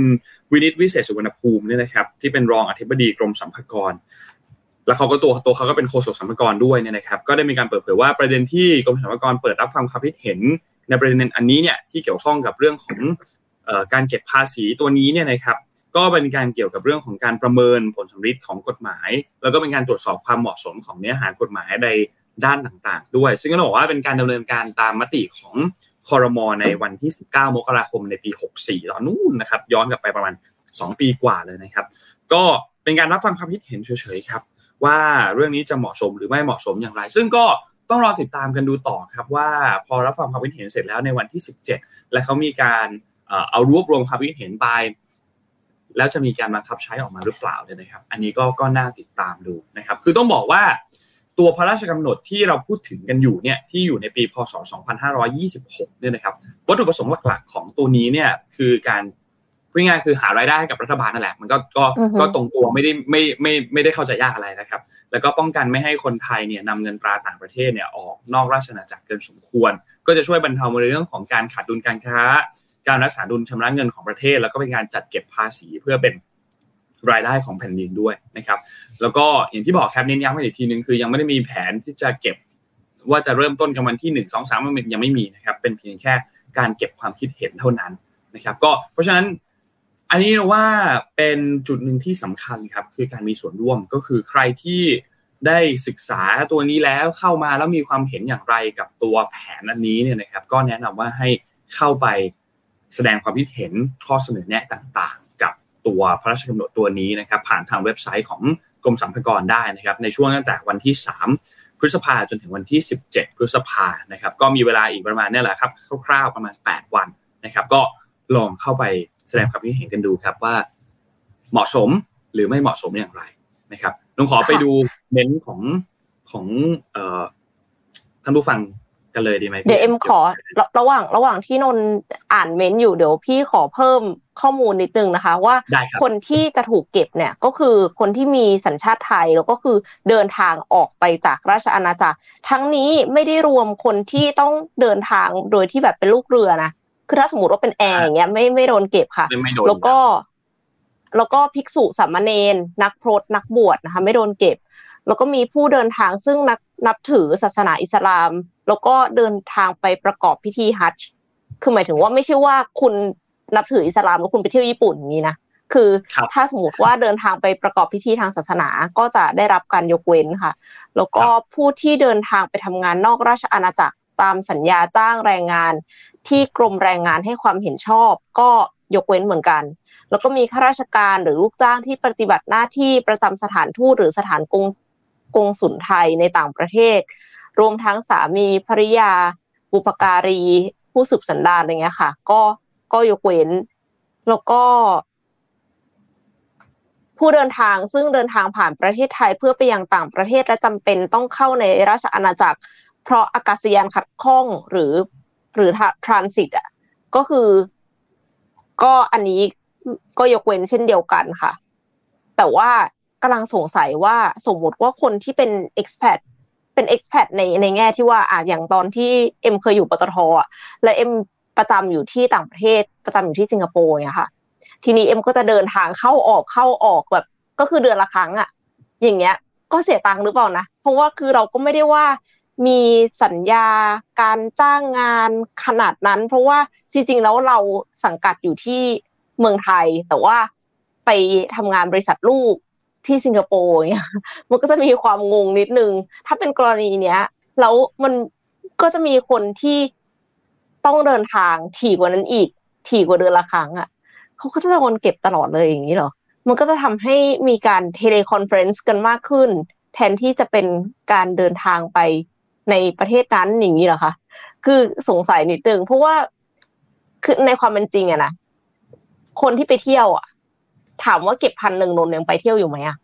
วินิตวิเศษสุวรรณภูมิเนี่ยนะครับที่เป็นรองอธิบดีกรมสรรพากร แล้วเขาก็ตัวตัวเขาก็เป็นโฆษกสรรพากรด้วยเนี่ยนะครับก็ได้มีการเปิดเผยว่าประเด็นที่กรมสรรพากรเปิดรับฟังความคิดเห็นในประเด็นอันนี้เนี่ยที่เกี่ยวข้องกับเรื่องของ การเก็บภาษีตัวนี้เนี่ยนะครับก็เป็นการเกี่ยวกับเรื่องของการประเมินผลสำฤทธิ์ของกฎหมาย แล้วก็เป็นการตรวจสอบความเหมาะสมของเนื้อหากฎหมายใดด้านต่างๆ ด้วย ซึ่งก็ต้องบอกว่าเป็นการดำเนินการตามมติของคอรมอในวันที่ 19 มกราคมในปี 64 ตอนนู้นนะครับ ย้อนกลับไปประมาณ 2 ปีกว่าเลยนะครับ ก็เป็นการรับฟังความคิดเห็นเฉยๆครับ ว่าเรื่องนี้จะเหมาะสมหรือไม่เหมาะสมอย่างไร ซึ่งก็ต้องรอติดตามกันดูต่อครับว่าพอรับฟังความคิดเห็นเสร็จแล้วในวันที่ 17 และเขามีการ เอารวบรวมความคิดเห็นไปแล้วจะมีการบังคับใช้ออกมาหรือเปล่าเนี่ยนะครับ อันนี้ก็ก็น่าติดตามดูนะครับ คือต้องบอกว่าตัวพระราชกำหนดที่เราพูดถึงกันอยู่เนี่ยที่อยู่ในปีพศ 2526 เนี่ยนะครับวัตถุประสงค์หลักๆ ของตัวนี้เนี่ยคือการพูดง่ายคือหารายได้ให้กับรัฐบาลนั่นแหละ มันก็ก็ก็ตรงตัวไม่ได้ไม่ไม่ไม่ได้เข้าใจยากอะไรนะครับ แล้วก็ป้องกันไม่ให้คนไทยเนี่ยนำเงินตราต่างประเทศเนี่ยออกนอกราชอาณาจักรเกินสมควร ก็จะช่วยบรรเทาในเรื่องของการขาดดุลการค้า การรักษาดุลชำระเงินของประเทศ แล้วก็เป็นการจัดเก็บภาษีเพื่อเป็นรายได้ของแผ่นดินด้วยนะครับ แล้วก็อย่างที่บอกครับเน้นย้ำอีกทีนึงคือยังไม่ได้มีแผนที่จะเก็บว่าจะเริ่มต้นกันวันที่หนึ่งสองสามมันยังไม่มีนะครับ เป็นเพียงแค่การเก็บความคิดเห็นเท่านั้นนะครับ ก็เพราะฉะนั้นอันนี้ว่าเป็นจุดหนึ่งที่สำคัญครับคือการมีส่วนร่วมก็คือใครที่ได้ศึกษาตัวนี้แล้วเข้ามาแล้วมีความเห็นอย่างไรกับตัวแผนอันนี้เนี่ยนะครับ ก็แนะนำว่าให้เข้าไป แสดงความคิดเห็นข้อเสนอแนะต่างๆ กับตัวพระราชกำหนดตัวนี้นะครับ ผ่านทางเว็บไซต์ของกรมสรรพากรได้นะครับ ในช่วงตั้งแต่วันที่ 3 พฤษภาจนถึงวันที่ 17 พฤษภานะครับ ก็มีเวลาอีกประมาณนี่แหละครับคร่าวๆประมาณ 8 วันนะครับ ก็ลองเข้าไปแสดงความคิดเห็นกันดูครับว่า เหมาะสมหรือไม่เหมาะสมอย่างไรนะครับลองขอไปดูเม้นของของท่านผู้ฟัง กันเลยดีไหมเดี๋ยวเอ็มขอ ระหว่างระหว่างที่นนอ่านเม้นอยู่เดี๋ยวพี่ขอเพิ่มข้อมูลนิดนึงนะคะ ว่าคนที่จะถูกเก็บเนี่ยก็คือคนที่มีสัญชาติไทยแล้วก็คือเดินทางออกไปจากราชอาณาจักร ทั้งนี้ไม่ได้รวมคนที่ต้องเดินทางโดยที่แบบเป็นลูกเรือนะคือถ้าสมมติว่าเป็นแอร์อย่างเงี้ยไม่ไม่โดนเก็บค่ะ แล้วก็ แล้วก็ภิกษุสามเณรนักพรตนักบวชนะคะ ไม่โดนเก็บ แล้วก็มีผู้เดินทางซึ่งนักนับถือศาสนาอิสลาม แล้วก็เดินทางไปประกอบพิธีฮัจจ์คือหมายถึงว่าไม่ใช่ว่าคุณนับถืออิสลามแล้วคุณไปเที่ยวญี่ปุ่นอย่างนี้นะคือถ้าสมมติว่าเดินทางไปประกอบพิธีทางศาสนาก็จะได้รับการยกเว้นค่ะ แล้วก็ผู้ที่เดินทางไปทำงานนอกราชอาณาจักรตามสัญญาจ้างแรงงาน ที่กรมแรงงานให้ความเห็นชอบ ก็ยกเว้นเหมือนกัน แล้วก็มีข้าราชการหรือลูกจ้างที่ปฏิบัติหน้าที่ประจำสถานทูตหรือสถานกงกงสุนไทยในต่างประเทศ รวมทั้งสามีภริยา บุปการี ผู้สืบสันดานอะไรเงี้ยค่ะ ก็ก็ยกเว้น แล้วก็ ผู้เดินทางซึ่งเดินทางผ่านประเทศไทยเพื่อไปยังต่างประเทศและจำเป็นต้องเข้าในราชอาณาจักร เพราะอากาศยานขัดข้องหรือ หรือทรานสิตอะก็คือ ก็อันนี้ก็ยกเว้นเช่นเดียวกันค่ะ แต่ว่ากำลังสงสัยว่าสมมติว่าคนที่เป็น expat เป็น expat ในในแง่ที่ว่าอะอย่างตอนที่เอ็มเคยอยู่ปตทอะและเอ็มประจำอยู่ที่ต่างประเทศประจำอยู่ที่สิงคโปร์เนี่ยค่ะ ทีนี้เอ็มก็จะเดินทางเข้าออกเข้าออกแบบ ก็คือเดือนละครั้งอะอย่างเงี้ย ก็เสียตังค์หรือเปล่านะเพราะว่าคือเราก็ไม่ได้ว่ามีสัญญาการจ้างงานขนาดนั้น เพราะว่าจริง ๆ แล้วเราสังกัดอยู่ที่เมืองไทย แต่ว่าไปทำงานบริษัทลูก ที่สิงคโปร์เนี่ยมันก็จะมีความงงนิดนึง ถ้าเป็นกรณีเนี้ยแล้วมันก็จะมีคนที่ต้องเดินทางถี่กว่านั้นอีก ถี่กว่าเดือนละครั้งอะเขาก็จะโดนเก็บตลอดเลยอย่างนี้เหรอมันก็จะทำให้มีการ teleconference กันมากขึ้น แทนที่จะเป็นการเดินทางไปในประเทศนั้นอย่างนี้เหรอคะคือสงสัยนิดนึงเพราะว่าคือในความเป็นจริงอะนะคนที่ไปเที่ยวอะ ถามว่าเก็บพันหนึ่งนนยังไปเที่ยวอยู่ไหมอะ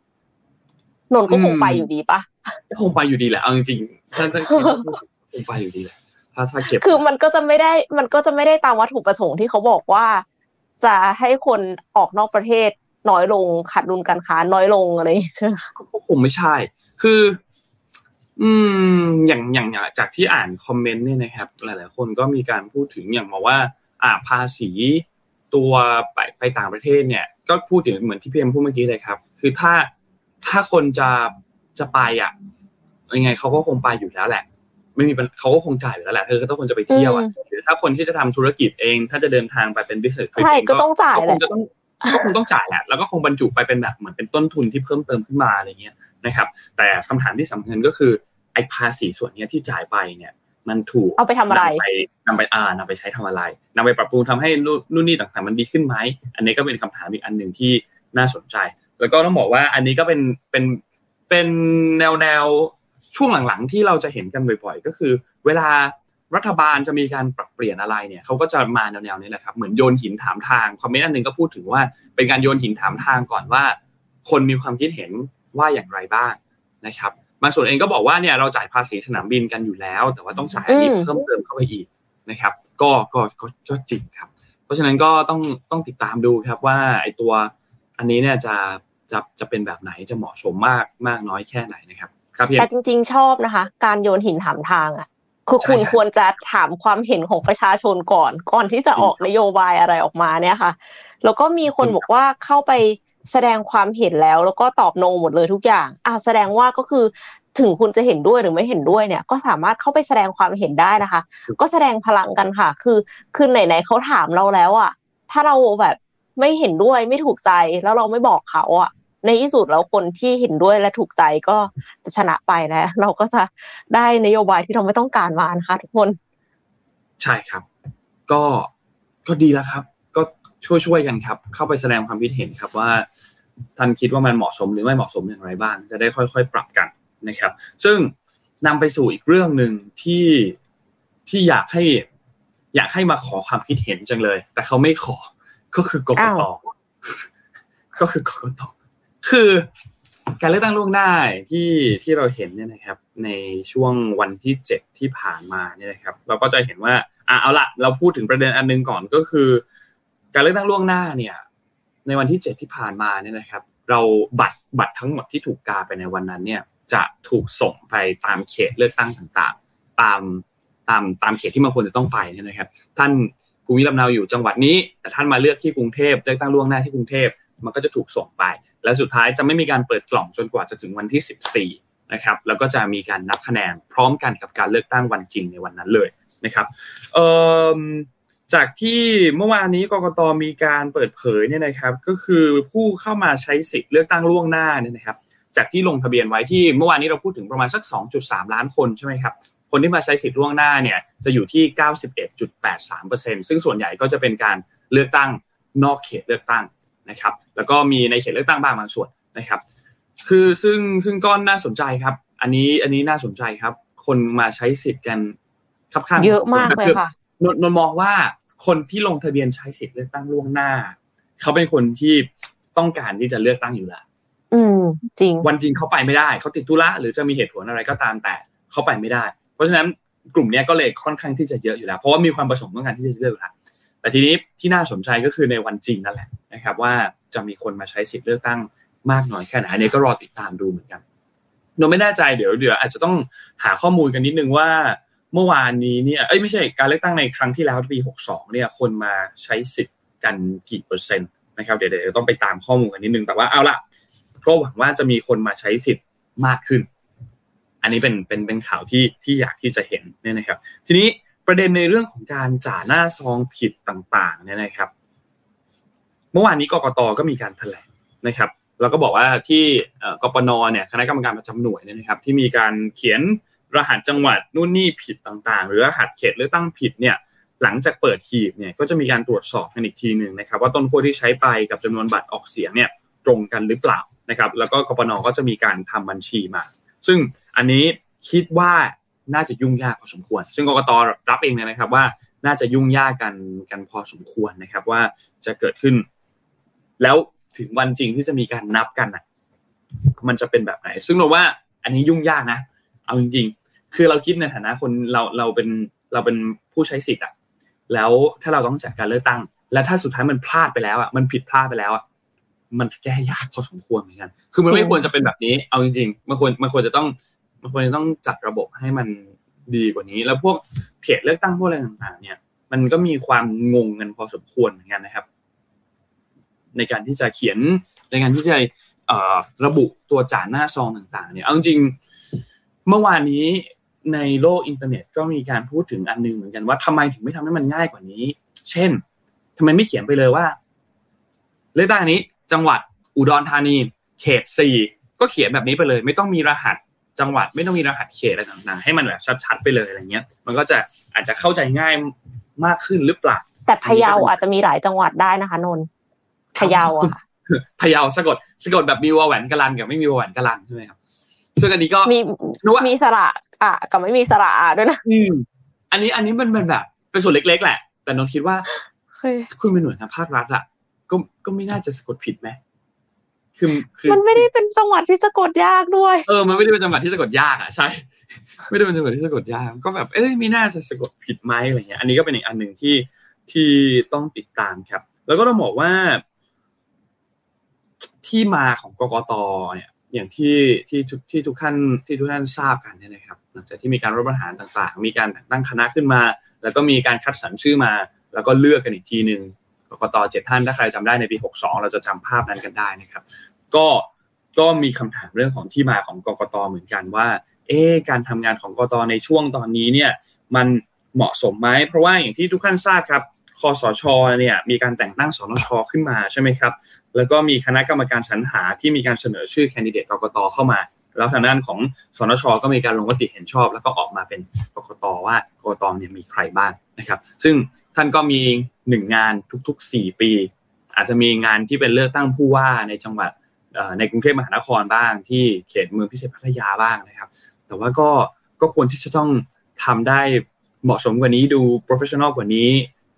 นนก็คงไปอยู่ดีปะคงไปอยู่ดีแหละเอาจริงๆถ้าถ้าคงไปอยู่ดีแหละถ้าถ้าเก็บคือมันก็จะไม่ได้มันก็จะไม่ได้ตามวัตถุประสงค์ที่เขาบอกว่า จะให้คนออกนอกประเทศน้อยลงขาดดุลการค้าน้อยลงอะไรใช่ไหมก็คงไม่ใช่ คือ อืม อย่างอย่างจากที่อ่านคอมเมนต์เนี่ยนะครับ หลาย ๆ คนก็มีการพูดถึงอย่างบอกว่า อ่าภาษี ตัวไปไปต่างประเทศเนี่ย ก็พูดถึงเหมือนที่พี่เอ็มพูดเมื่อกี้เลยครับ คือถ้าถ้าคนจะจะไปอะยังไงเขาก็คงไปอยู่แล้วแหละ ไม่มีเขาก็คงจ่ายอยู่แล้วแหละเธอก็ต้องคนจะไปเที่ยวอะหรือถ้าคนที่จะทำธุรกิจเอง ถ้าจะเดินทางไปเป็น business trip ก็ต้องจ่ายแหละก็คงต้องจ่ายแหละแล้วก็คงบรรจุไปเป็นแบบเหมือนเป็นต้นทุนที่เพิ่มเติมขึ้นมาอะไรเงี้ยนะครับ แต่คำถามที่สำคัญก็คือไอ้ภาษีส่วนนี้ที่จ่ายไปเนี่ย มันถูกเอาไปทำอะไรนำไปอ่านำไปใช้ทำอะไรนำไปปรับปรุงทำให้นู่นนี่ต่างๆ มันดีขึ้นไหมอันนี้ก็เป็นคำถามอีกอันหนึ่งที่น่าสนใจ แล้วก็ต้องบอกว่าอันนี้ก็เป็นเป็นเป็นแนวแนวช่วงหลังๆ ที่เราจะเห็นกันบ่อย ๆ ก็คือ เวลารัฐบาลจะมีการปรับเปลี่ยนอะไรเนี่ยเขาก็จะมาแนวๆนี้แหละครับเหมือนโยนหินถามทางคอมเมนต์อันหนึ่งก็พูดถึงว่าเป็นการโยนหินถามทางก่อนว่า คนมีความคิดเห็นว่าอย่างไรบ้างนะครับ บางส่วนเองก็บอกว่าเนี่ยเราจ่ายภาษีสนามบินกันอยู่แล้ว แต่ว่าต้องจ่ายอันนี้เพิ่มเติมเข้าไปอีกนะครับ ก็ก็ก็ก็จริงครับ เพราะฉะนั้นก็ต้องต้องติดตามดูครับว่าไอ้ตัวอันนี้เนี่ยจะจะจะเป็นแบบไหนจะเหมาะสมมากมากน้อยแค่ไหนนะครับ ครับแต่จริง ๆ ชอบนะคะ การโยนหินถามทางอะคือคุณควรจะถามความเห็นของประชาชนก่อน ก่อนที่จะออกนโยบายอะไรออกมาเนี่ยค่ะ แล้วก็มีคนบอกว่าเข้าไป แสดงความเห็นแล้วแล้วก็ตอบโนหมดเลยทุกอย่างอ่าแสดงว่าก็คือถึงคุณจะเห็นด้วยหรือไม่เห็นด้วยเนี่ย ก็สามารถเข้าไปแสดงความเห็นได้นะคะ ก็แสดงพลังกันค่ะ คือคือไหนๆเขาถามเราแล้วอะถ้าเราแบบไม่เห็นด้วยไม่ถูกใจแล้วเราไม่บอกเขาอะ ในที่สุดแล้วคนที่เห็นด้วยและถูกใจก็จะชนะไปแล้วเราก็จะได้นโยบายที่เราไม่ต้องการมานะคะทุกคน ใช่ครับ ก็ก็ดีแล้วครับ ช่วยช่วยกันครับ เข้าไปแสดงความคิดเห็นครับว่าท่านคิดว่ามันเหมาะสมหรือไม่เหมาะสมอย่างไรบ้าง จะได้ค่อย ๆ ปรับกันนะครับ ซึ่งนำไปสู่อีกเรื่องหนึ่งที่ที่อยากให้ อยากให้มาขอความคิดเห็นจังเลย แต่เขาไม่ขอ ก็คือกกตก็คือกกตคือการเลือกตั้งล่วงหน้าที่ที่เราเห็นเนี่ยนะครับ ในช่วงวันที่เจ็ดที่ผ่านมาเนี่ยนะครับ เราก็จะเห็นว่าอะเอาละเราพูดถึงประเด็นอันนึงก่อนก็คือ การเลือกตั้งล่วงหน้าเนี่ย ในวันที่เจ็ดที่ผ่านมาเนี่ยนะครับ เราบัตรบัตรทั้งหมดที่ถูกกาไปในวันนั้นเนี่ย จะถูกส่งไปตามเขตเลือกตั้งต่างๆ ตามตามตามเขตที่มันควรจะต้องไปเนี่ยนะครับ ท่านภูมิลำเนาอยู่จังหวัดนี้ แต่ท่านมาเลือกที่กรุงเทพเลือกตั้งล่วงหน้าที่กรุงเทพมันก็จะถูกส่งไป และสุดท้ายจะไม่มีการเปิดกล่องจนกว่าจะถึงวันที่ 14 นะครับ แล้วก็จะมีการนับคะแนนพร้อมกันกับการเลือกตั้งวันจริงในวันนั้นเลยนะครับเออ จากที่เมื่อวานนี้กรกตมีการเปิดเผยเนี่ยนะครับ ก็คือผู้เข้ามาใช้สิทธิ์เลือกตั้งล่วงหน้าเนี่ยนะครับ จากที่ลงทะเบียนไว้ที่เมื่อวานนี้เราพูดถึงประมาณสัก 2.3 ล้านคนใช่ไหมครับคนที่มาใช้สิทธิ์ล่วงหน้าเนี่ยจะอยู่ที่ 91.83%ซึ่งส่วนใหญ่ก็จะเป็นการเลือกตั้งนอกเขตเลือกตั้งนะครับ แล้วก็มีในเขตเลือกตั้งบ้างบางส่วนนะครับ คือซึ่งซึ่งก็น่าสนใจครับ อันนี้อันนี้น่าสนใจครับ คนมาใช้สิทธิ์กันครับข้างเยอะมากเลยค่ะนนมองว่า คนที่ลงทะเบียนใช้สิทธิ์เลือกตั้งล่วงหน้า เขาเป็นคนที่ต้องการที่จะเลือกตั้งอยู่แล้วอืม จริง วันจริงเขาไปไม่ได้เขาติดธุระหรือจะมีเหตุผลอะไรก็ตามแต่เขาไปไม่ได้ เพราะฉะนั้นกลุ่มนี้ก็เลยค่อนข้างที่จะเยอะอยู่แล้ว เพราะว่ามีความประสงค์ต้องการที่จะเลือกอยู่แล้วแต่ทีนี้ที่น่าสนใจก็คือในวันจริงนั่นแหละนะครับ ว่าจะมีคนมาใช้สิทธิ์เลือกตั้งมากน้อยแค่ไหนอันนี้ก็รอติดตามดูเหมือนกันโนไม่แน่ใจเดี๋ยวเดี๋ยวอาจจะต้องหาข้อมูลกันนิดนึงว่า เมื่อวานนี้เนี่ยเอ้ยไม่ใช่การเลือกตั้งในครั้งที่แล้วปี 62 เนี่ยคนมาใช้สิทธิ์กันกี่เปอร์เซ็นต์นะครับเดี๋ยวเดี๋ยวต้องไปตามข้อมูลกันนิดนึงแต่ว่าเอาละก็หวังว่าจะมีคนมาใช้สิทธิ์มากขึ้น อันนี้เป็นเป็นเป็นข่าวที่ที่อยากที่จะเห็นเนี่ยนะครับ ทีนี้ประเด็นในเรื่องของการจ่าหน้าซองผิดต่างๆเนี่ยนะครับ เมื่อวานนี้กกตก็มีการแถลงนะครับแล้วก็บอกว่าที่กปนเนี่ยคณะกรรมการประจำหน่วยเนี่ยนะครับ ที่มีการเขียน รหัสจังหวัดนู่นนี่ผิดต่างๆ หรือรหัสเขตเลือกตั้งผิดเนี่ยหลังจากเปิดหีบเนี่ยก็จะมีการตรวจสอบกันอีกทีหนึ่งนะครับ ว่าต้นขั้วที่ใช้ไปกับจำนวนบัตรออกเสียงเนี่ยตรงกันหรือเปล่านะครับแล้วก็กปนก็จะมีการทำบัญชีมา ซึ่งอันนี้คิดว่าน่าจะยุ่งยากพอสมควร ซึ่งกรกตรับเองเลยนะครับว่าน่าจะยุ่งยากกันกันพอสมควรนะครับ ว่าจะเกิดขึ้น แล้วถึงวันจริงที่จะมีการนับกันอะ มันจะเป็นแบบไหน ซึ่งเราว่าอันนี้ยุ่งยากนะ เอาจริง คือเราคิดในฐานะคนเราเราเป็นเราเป็นผู้ใช้สิทธิ์อะแล้วถ้าเราต้องจัดการเลือกตั้ง และถ้าสุดท้ายมันพลาดไปแล้วอะมันผิดพลาดไปแล้วอะมันจะแก้ยากพอสมควรเหมือนกันคือมันไม่ควรจะเป็นแบบนี้ เอาจริงๆมันควรมันควรจะต้องมันควรจะต้องจัดระบบให้มันดีกว่านี้ แล้วพวกเขตเลือกตั้งพวกอะไรต่างๆ เนี่ย มันก็มีความงงกันพอสมควรเหมือนกันนะครับ ในการที่จะเขียนในการที่จะระบุตัวจ่าหน้าซองต่าง ๆ เนี่ยเอาจริงเมื่อวานนี้ ในโลกอินเทอร์เน็ตก็มีการพูดถึงอันนึงเหมือนกันว่าทำไมถึงไม่ทำให้มันง่ายกว่านี้ เช่นทำไมไม่เขียนไปเลยว่าเลือกตั้งนี้จังหวัดอุดรธานี เขตสี่ก็เขียนแบบนี้ไปเลย ไม่ต้องมีรหัสจังหวัดไม่ต้องมีรหัสเขตอะไรต่างๆ ให้มันแบบชัดๆไปเลยอะไรเงี้ย มันก็จะอาจจะเข้าใจง่ายมากขึ้นหรือเปล่า แต่พะเยาอาจจะมีหลายจังหวัดได้นะคะนนพะเยาอะพะเยาสะกดสะกดแบบมีวอแหวนกะลันกับไม่มีวอแหวนกะลันใช่ไหมครับ ซึ่งอันนี้ก็มีมีสระอะกับไม่มีสระอะด้วยนะอืมอันนี้อันนี้มันเป็นแบบเป็นส่วนเล็ก ๆ แหละ แต่นนคิดว่าคุณเป็นหน่วยงานภาครัฐอะก็ก็ไม่น่าจะสะกดผิดไหมคือคือมันไม่ได้เป็นจังหวัดที่สะกดยากด้วย เออ มันไม่ได้เป็นจังหวัดที่สะกดยากอะใช่ ไม่ได้เป็นจังหวัดที่สะกดยาก ก็แบบ เอ้ยไม่น่าจะสะกดผิดไหมอะไรเงี้ย อันนี้ก็เป็นอีกอันหนึ่งที่ที่ต้องติดตามครับ แล้วก็ต้องบอกว่า ที่มาของกกตเนี่ย อย่างที่ที่ทุกที่ทุกท่านที่ทุกท่านทราบกันเนี่ยนะครับ หลังจากที่มีการรัฐประหารต่างๆ มีการตั้งคณะขึ้นมา แล้วก็มีการคัดสรรชื่อมา แล้วก็เลือกกันอีกทีหนึ่งกกตเจ็ดท่านถ้าใครจำได้ในปี 62 เราจะจำภาพนั้นกันได้นะครับ ก็ก็มีคำถามเรื่องของที่มาของกกตเหมือนกันว่า เอ๊การทำงานของกกตในช่วงตอนนี้เนี่ยมันเหมาะสมไหมเพราะว่าอย่างที่ทุกท่านทราบครับคอสชเนี่ยมีการแต่งตั้งสนชขึ้นมาใช่ไหมครับ แล้วก็มีคณะกรรมการสรรหาที่มีการเสนอชื่อแคนดิเดตกกตเข้ามา แล้วทางด้านของสนชก็มีการลงมติเห็นชอบ แล้วก็ออกมาเป็นกกตว่ากกตเนี่ยมีใครบ้างนะครับ ซึ่งท่านก็มีหนึ่งงานทุกๆสี่ปี อาจจะมีงานที่เป็นเลือกตั้งผู้ว่าในจังหวัดในกรุงเทพมหานครบ้าง ที่เขตเมืองพิเศษพัทยาบ้างนะครับ แต่ว่าก็ก็ควรที่จะต้องทำได้เหมาะสมกว่านี้ดู professional กว่านี้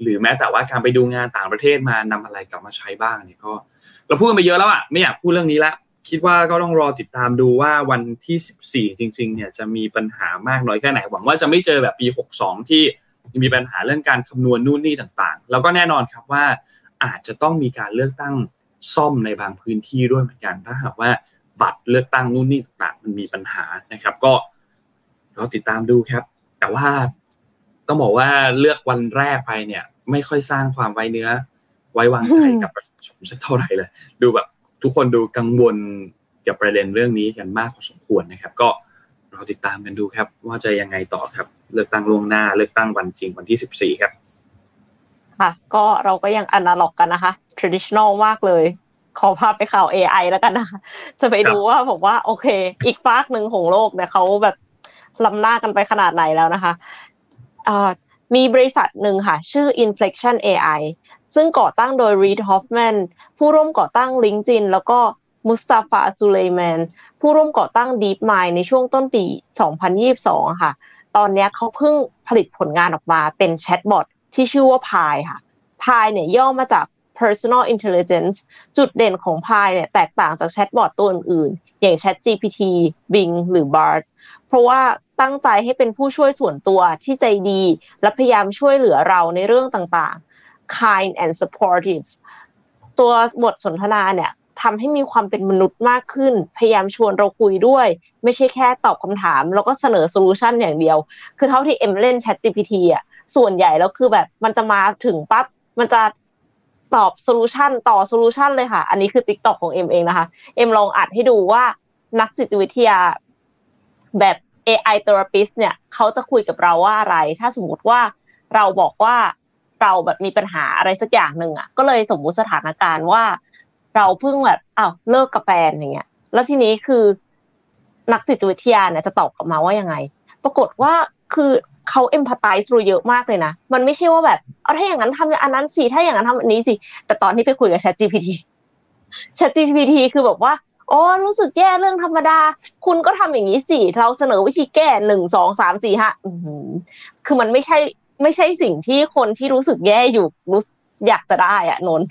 หรือแม้แต่ว่าการไปดูงานต่างประเทศมานำอะไรกลับมาใช้บ้างเนี่ยก็ เราพูดกันไปเยอะแล้วอะไม่อยากพูดเรื่องนี้ละคิดว่าก็ต้องรอติดตามดูว่าวันที่ 14 จริง ๆ เนี่ยจะมีปัญหามากน้อยแค่ไหนหวังว่าจะไม่เจอแบบปี 62 ที่มีปัญหาเรื่องการคำนวณนู่นนี่ต่างๆ แล้วก็แน่นอนครับว่าอาจจะต้องมีการเลือกตั้งซ่อมในบางพื้นที่ด้วยเหมือนกันถ้าหากว่าบัตรเลือกตั้งนู่นนี่ต่างๆ มันมีปัญหานะครับ ก็เราติดตามดูครับ แต่ว่าต้องบอกว่าเลือกวันแรกไปเนี่ย ไม่ค่อยสร้างความไว้เนื้อ ไว้วางใจกับประชาชนสักเท่าไหร่เลย ดูแบบทุกคนดูกังวลกับประเด็นเรื่องนี้กันมากพอสมควรนะครับ ก็เราติดตามกันดูครับ ว่าจะยังไงต่อครับ เลือกตั้งล่วงหน้าเลือกตั้งวันจริงวันที่สิบสี่ครับ ค่ะ ก็เราก็ยังอนาล็อกกันนะคะ traditional มากเลย ขอพาไปข่าว AI แล้วกันนะคะจะไปดูว่าผมว่า โอเค อีกฟากหนึ่งของโลกเนี่ยเขาแบบล้ำหน้ากันไปขนาดไหนแล้วนะคะมีบริษัทหนึ่งค่ะ ชื่อ Inflection AI ซึ่งก่อตั้งโดย Reid Hoffman ผู้ร่วมก่อตั้ง LinkedIn แล้วก็มุสตาฟาซูเลแมนผู้ร่วมก่อตั้ง DeepMind ในช่วงต้นปี 2022 ค่ะ ตอนนี้เขาเพิ่งผลิตผลงานออกมาเป็นแชทบอทที่ชื่อว่า Pi ค่ะ Pi เนี่ยย่อมาจาก Personal Intelligence จุดเด่นของ Pi เนี่ยแตกต่างจากแชทบอทตัวอื่นๆ อย่าง ChatGPT Bing หรือ Bard เพราะว่าตั้งใจให้เป็นผู้ช่วยส่วนตัวที่ใจดี และพยายามช่วยเหลือเราในเรื่องต่างๆ kind and supportive ตัวบทสนทนาเนี่ยทำให้มีความเป็นมนุษย์มากขึ้น พยายามชวนเราคุยด้วย ไม่ใช่แค่ตอบคำถาม แล้วก็เสนอ solution อย่างเดียว คือเท่าที่เอ็มเล่น Chat GPT อะส่วนใหญ่แล้วคือแบบมันจะมาถึงปั๊บมันจะตอบ solution ต่อ solution เลยค่ะ อันนี้คือติ๊กต็อกของเอ็มเองนะคะ เอ็มลองอัดให้ดูว่านักจิตวิทยาแบบ AI therapist เนี่ยเขาจะคุยกับเราว่าอะไร ถ้าสมมติว่าเราบอกว่า เราแบบมีปัญหาอะไรสักอย่างหนึ่งอะก็เลยสมมุติสถานการณ์ว่า เราเพิ่งแบบอ้าวเลิกกับแฟนอย่างเงี้ย แล้วทีนี้คือ นักจิตวิทยาเนี่ยจะตอบกลับมาว่ายังไง ปรากฏว่าคือเขาเอมพัตไตส์รู้เยอะมากเลยนะ มันไม่ใช่ว่าแบบเอาถ้าอย่างนั้นทำอย่างนั้นสิถ้าอย่างนั้นทำอันนี้สิแต่ตอนที่ไปคุยกับ Chat GPT Chat GPT คือแบบว่าอ๋อรู้สึกแย่เรื่องธรรมดา คุณก็ทำอย่างนี้สิ เราเสนอวิธีแก้หนึ่งสองสามสี่ห้าคือมันไม่ใช่ ไม่ใช่สิ่งที่คนที่รู้สึกแย่อยู่รู้อยากจะได้อะนน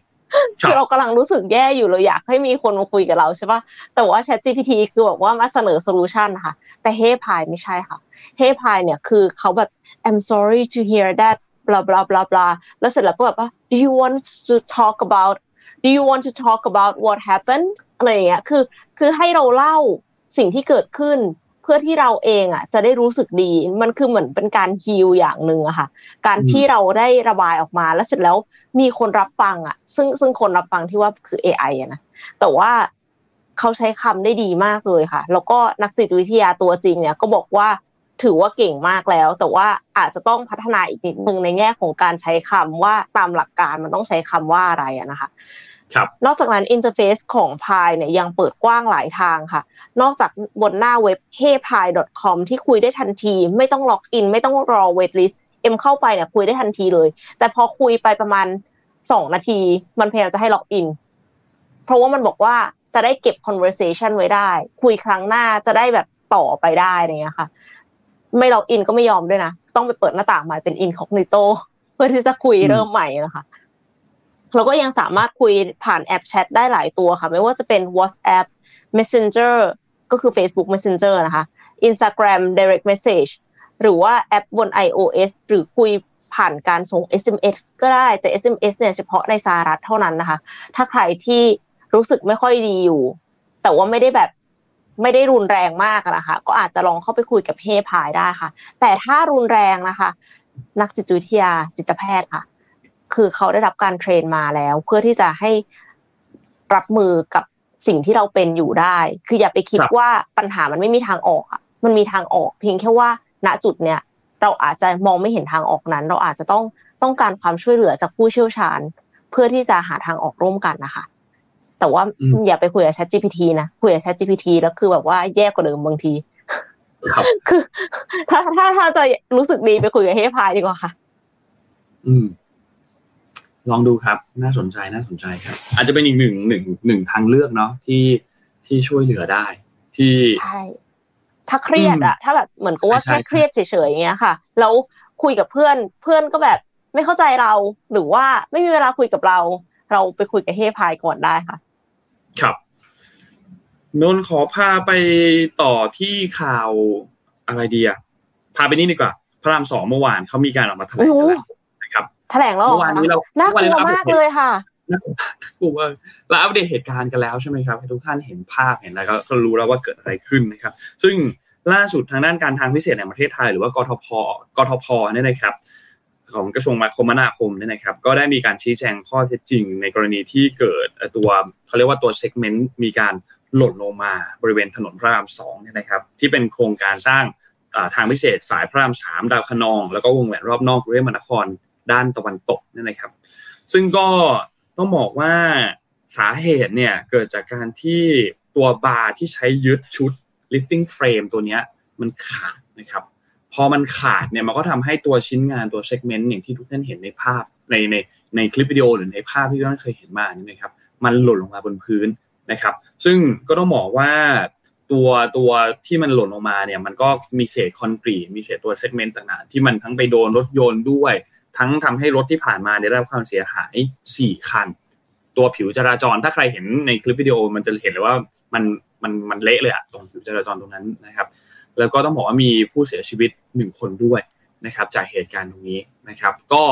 คือเรากำลังรู้สึกแย่อยู่เราอยากให้มีคนมาคุยกับเราใช่ปะแต่ว่า Chat GPT คือแบบว่ามาเสนอ solution ค่ะ แต่ Hey Pi ไม่ใช่ค่ะ Hey Pi เนี่ยคือเขาแบบ I'm sorry to hear that blah blah blah blah แล้วเสร็จแล้วก็แบบว่า do you want to talk about do you want to talk about what happened อะไรอย่างเงี้ยคือ คือให้เราเล่าสิ่งที่เกิดขึ้นเพื่อที่เราเองอะจะได้รู้สึกดี มันคือเหมือนเป็นการฮิลอย่างหนึ่งอะค่ะ การที่เราได้ระบายออกมาแล้วเสร็จแล้วมีคนรับฟังอะ ซึ่งซึ่งคนรับฟังที่ว่าคือ AI อะนะแต่ว่าเขาใช้คำได้ดีมากเลยค่ะ แล้วก็นักจิตวิทยาตัวจริงเนี่ยก็บอกว่าถือว่าเก่งมากแล้ว แต่ว่าอาจจะต้องพัฒนาอีกนิดนึงในแง่ของการใช้คำว่าตามหลักการมันต้องใช้คำว่าอะไรอะนะคะครับ นอกจากนั้น interface ของ Pi เนี่ยยังเปิดกว้างหลายทางค่ะ นอกจากบนหน้าเว็บ heypi.com ที่คุยได้ทันที ไม่ต้องล็อกอิน ไม่ต้องรอ waitlist เอ็มเข้าไปเนี่ยคุยได้ทันทีเลย แต่พอคุยไปประมาณสองนาที มันพยายามจะให้ล็อกอิน เพราะว่ามันบอกว่าจะได้เก็บ conversation ไว้ได้ คุยครั้งหน้าจะได้แบบต่อไปได้อะไรเงี้ยค่ะ ไม่ล็อกอินก็ไม่ยอมด้วยนะ ต้องไปเปิดหน้าต่างใหม่เป็น incognito เพื่อที่จะคุยเริ่มใหม่นะคะ เราก็ยังสามารถคุยผ่านแอปแชทได้หลายตัวค่ะ ไม่ว่าจะเป็น WhatsApp Messenger ก็คือ Facebook Messenger นะคะ Instagram Direct Message หรือว่าแอปบน iOS หรือคุยผ่านการส่ง SMS ก็ได้แต่ SMS เนี่ยเฉพาะในสหรัฐเท่านั้นนะคะ ถ้าใครที่รู้สึกไม่ค่อยดีอยู่ แต่ว่าไม่ได้แบบไม่ได้รุนแรงมากนะคะ ก็อาจจะลองเข้าไปคุยกับเฮพายได้ค่ะ แต่ถ้ารุนแรงนะคะ นักจิตวิทยาจิตแพทย์ค่ะ คือเขาได้รับการเทรนมาแล้ว เพื่อที่จะให้รับมือกับสิ่งที่เราเป็นอยู่ได้ คืออย่าไปคิดว่าปัญหามันไม่มีทางออกอะ มันมีทางออก เพียงแค่ว่า ณจุดเนี้ยเราอาจจะมองไม่เห็นทางออกนั้น เราอาจจะต้องต้องการความช่วยเหลือจากผู้เชี่ยวชาญ เพื่อที่จะหาทางออกร่วมกันนะคะแต่ว่าอย่าไปคุยกับ Chat GPT นะคุยกับ Chat GPT แล้วคือแบบว่าแย่กว่าเดิมบางทีคือ ถ้าถ้าถ้าจะรู้สึกดีไปคุยกับเฮพายดีกว่าค่ะ อืม ลองดูครับ น่าสนใจน่าสนใจครับ อาจจะเป็นอีกหนึ่งหนึ่งหนึ่งทางเลือกเนาะที่ที่ช่วยเหลือได้ ที่ใช่ถ้าเครียดอะถ้าแบบเหมือนกับว่าแค่เครียดเฉยๆอย่างเงี้ยค่ะแล้วคุยกับเพื่อนเพื่อนก็แบบไม่เข้าใจเราหรือว่าไม่มีเวลาคุยกับเรา เราไปคุยกับเฮพายก่อนได้ค่ะ ครับนนขอพาไปต่อที่ข่าวอะไรดีอะพาไปนี่ดีกว่า พระรามสองเมื่อวานเขามีการออกมาแถลงแล้ว แถลงแล้วเมื่อวานนี้เราน่ากลัวมากเลยค่ะน่ากลัวเราอัปเดตเหตุการณ์กันแล้วใช่ไหมครับทุกท่านเห็นภาพเห็นแล้วก็รู้แล้วว่าเกิดอะไรขึ้นนะครับ ซึ่งล่าสุดทางด้านการทางพิเศษในประเทศไทย หรือว่ากทพกทพเนี่ยนะครับ ของกระทรวงคมนาคมเนี่ยนะครับ ก็ได้มีการชี้แจงข้อเท็จจริง ในกรณีที่เกิดตัวเขาเรียกว่าตัวเซกเมนต์มีการหล่นลงมาบริเวณถนนพระรามสองเนี่ยนะครับ ที่เป็นโครงการสร้างทางพิเศษสายพระรามสามดาวคนอง แล้วก็วงแหวนรอบนอกกรุงเทพมหานคร ด้านตะวันตกนี่นะครับ ซึ่งก็ต้องบอกว่าสาเหตุเนี่ยเกิดจากการที่ตัวบาร์ที่ใช้ยึดชุด lifting frame ตัวนี้มันขาดนะครับ พอมันขาดเนี่ยมันก็ทำให้ตัวชิ้นงานตัว segment อย่างที่ทุกท่านเห็นในภาพในในในคลิปวิดีโอหรือในภาพที่ทุกท่านเคยเห็นมานี่นะครับมันหล่นลงมาบนพื้นนะครับ ซึ่งก็ต้องบอกว่าตัวตัวที่มันหล่นลงมาเนี่ยมันก็มีเศษคอนกรีตมีเศษตัว segment ต่างๆ ที่มันทั้งไปโดนรถยนต์ด้วย ทั้งทำให้รถที่ผ่านมาได้รับความเสียหาย 4 คัน ตัวผิวจราจรถ้าใครเห็นในคลิปวิดีโอมันจะเห็นเลยว่ามันมันมันเละเลยอะตรงผิวจราจรตรงนั้นนะครับ แล้วก็ต้องบอกว่ามีผู้เสียชีวิตหนึ่งคนด้วยนะครับ จากเหตุการณ์ตรงนี้นะครับ ก็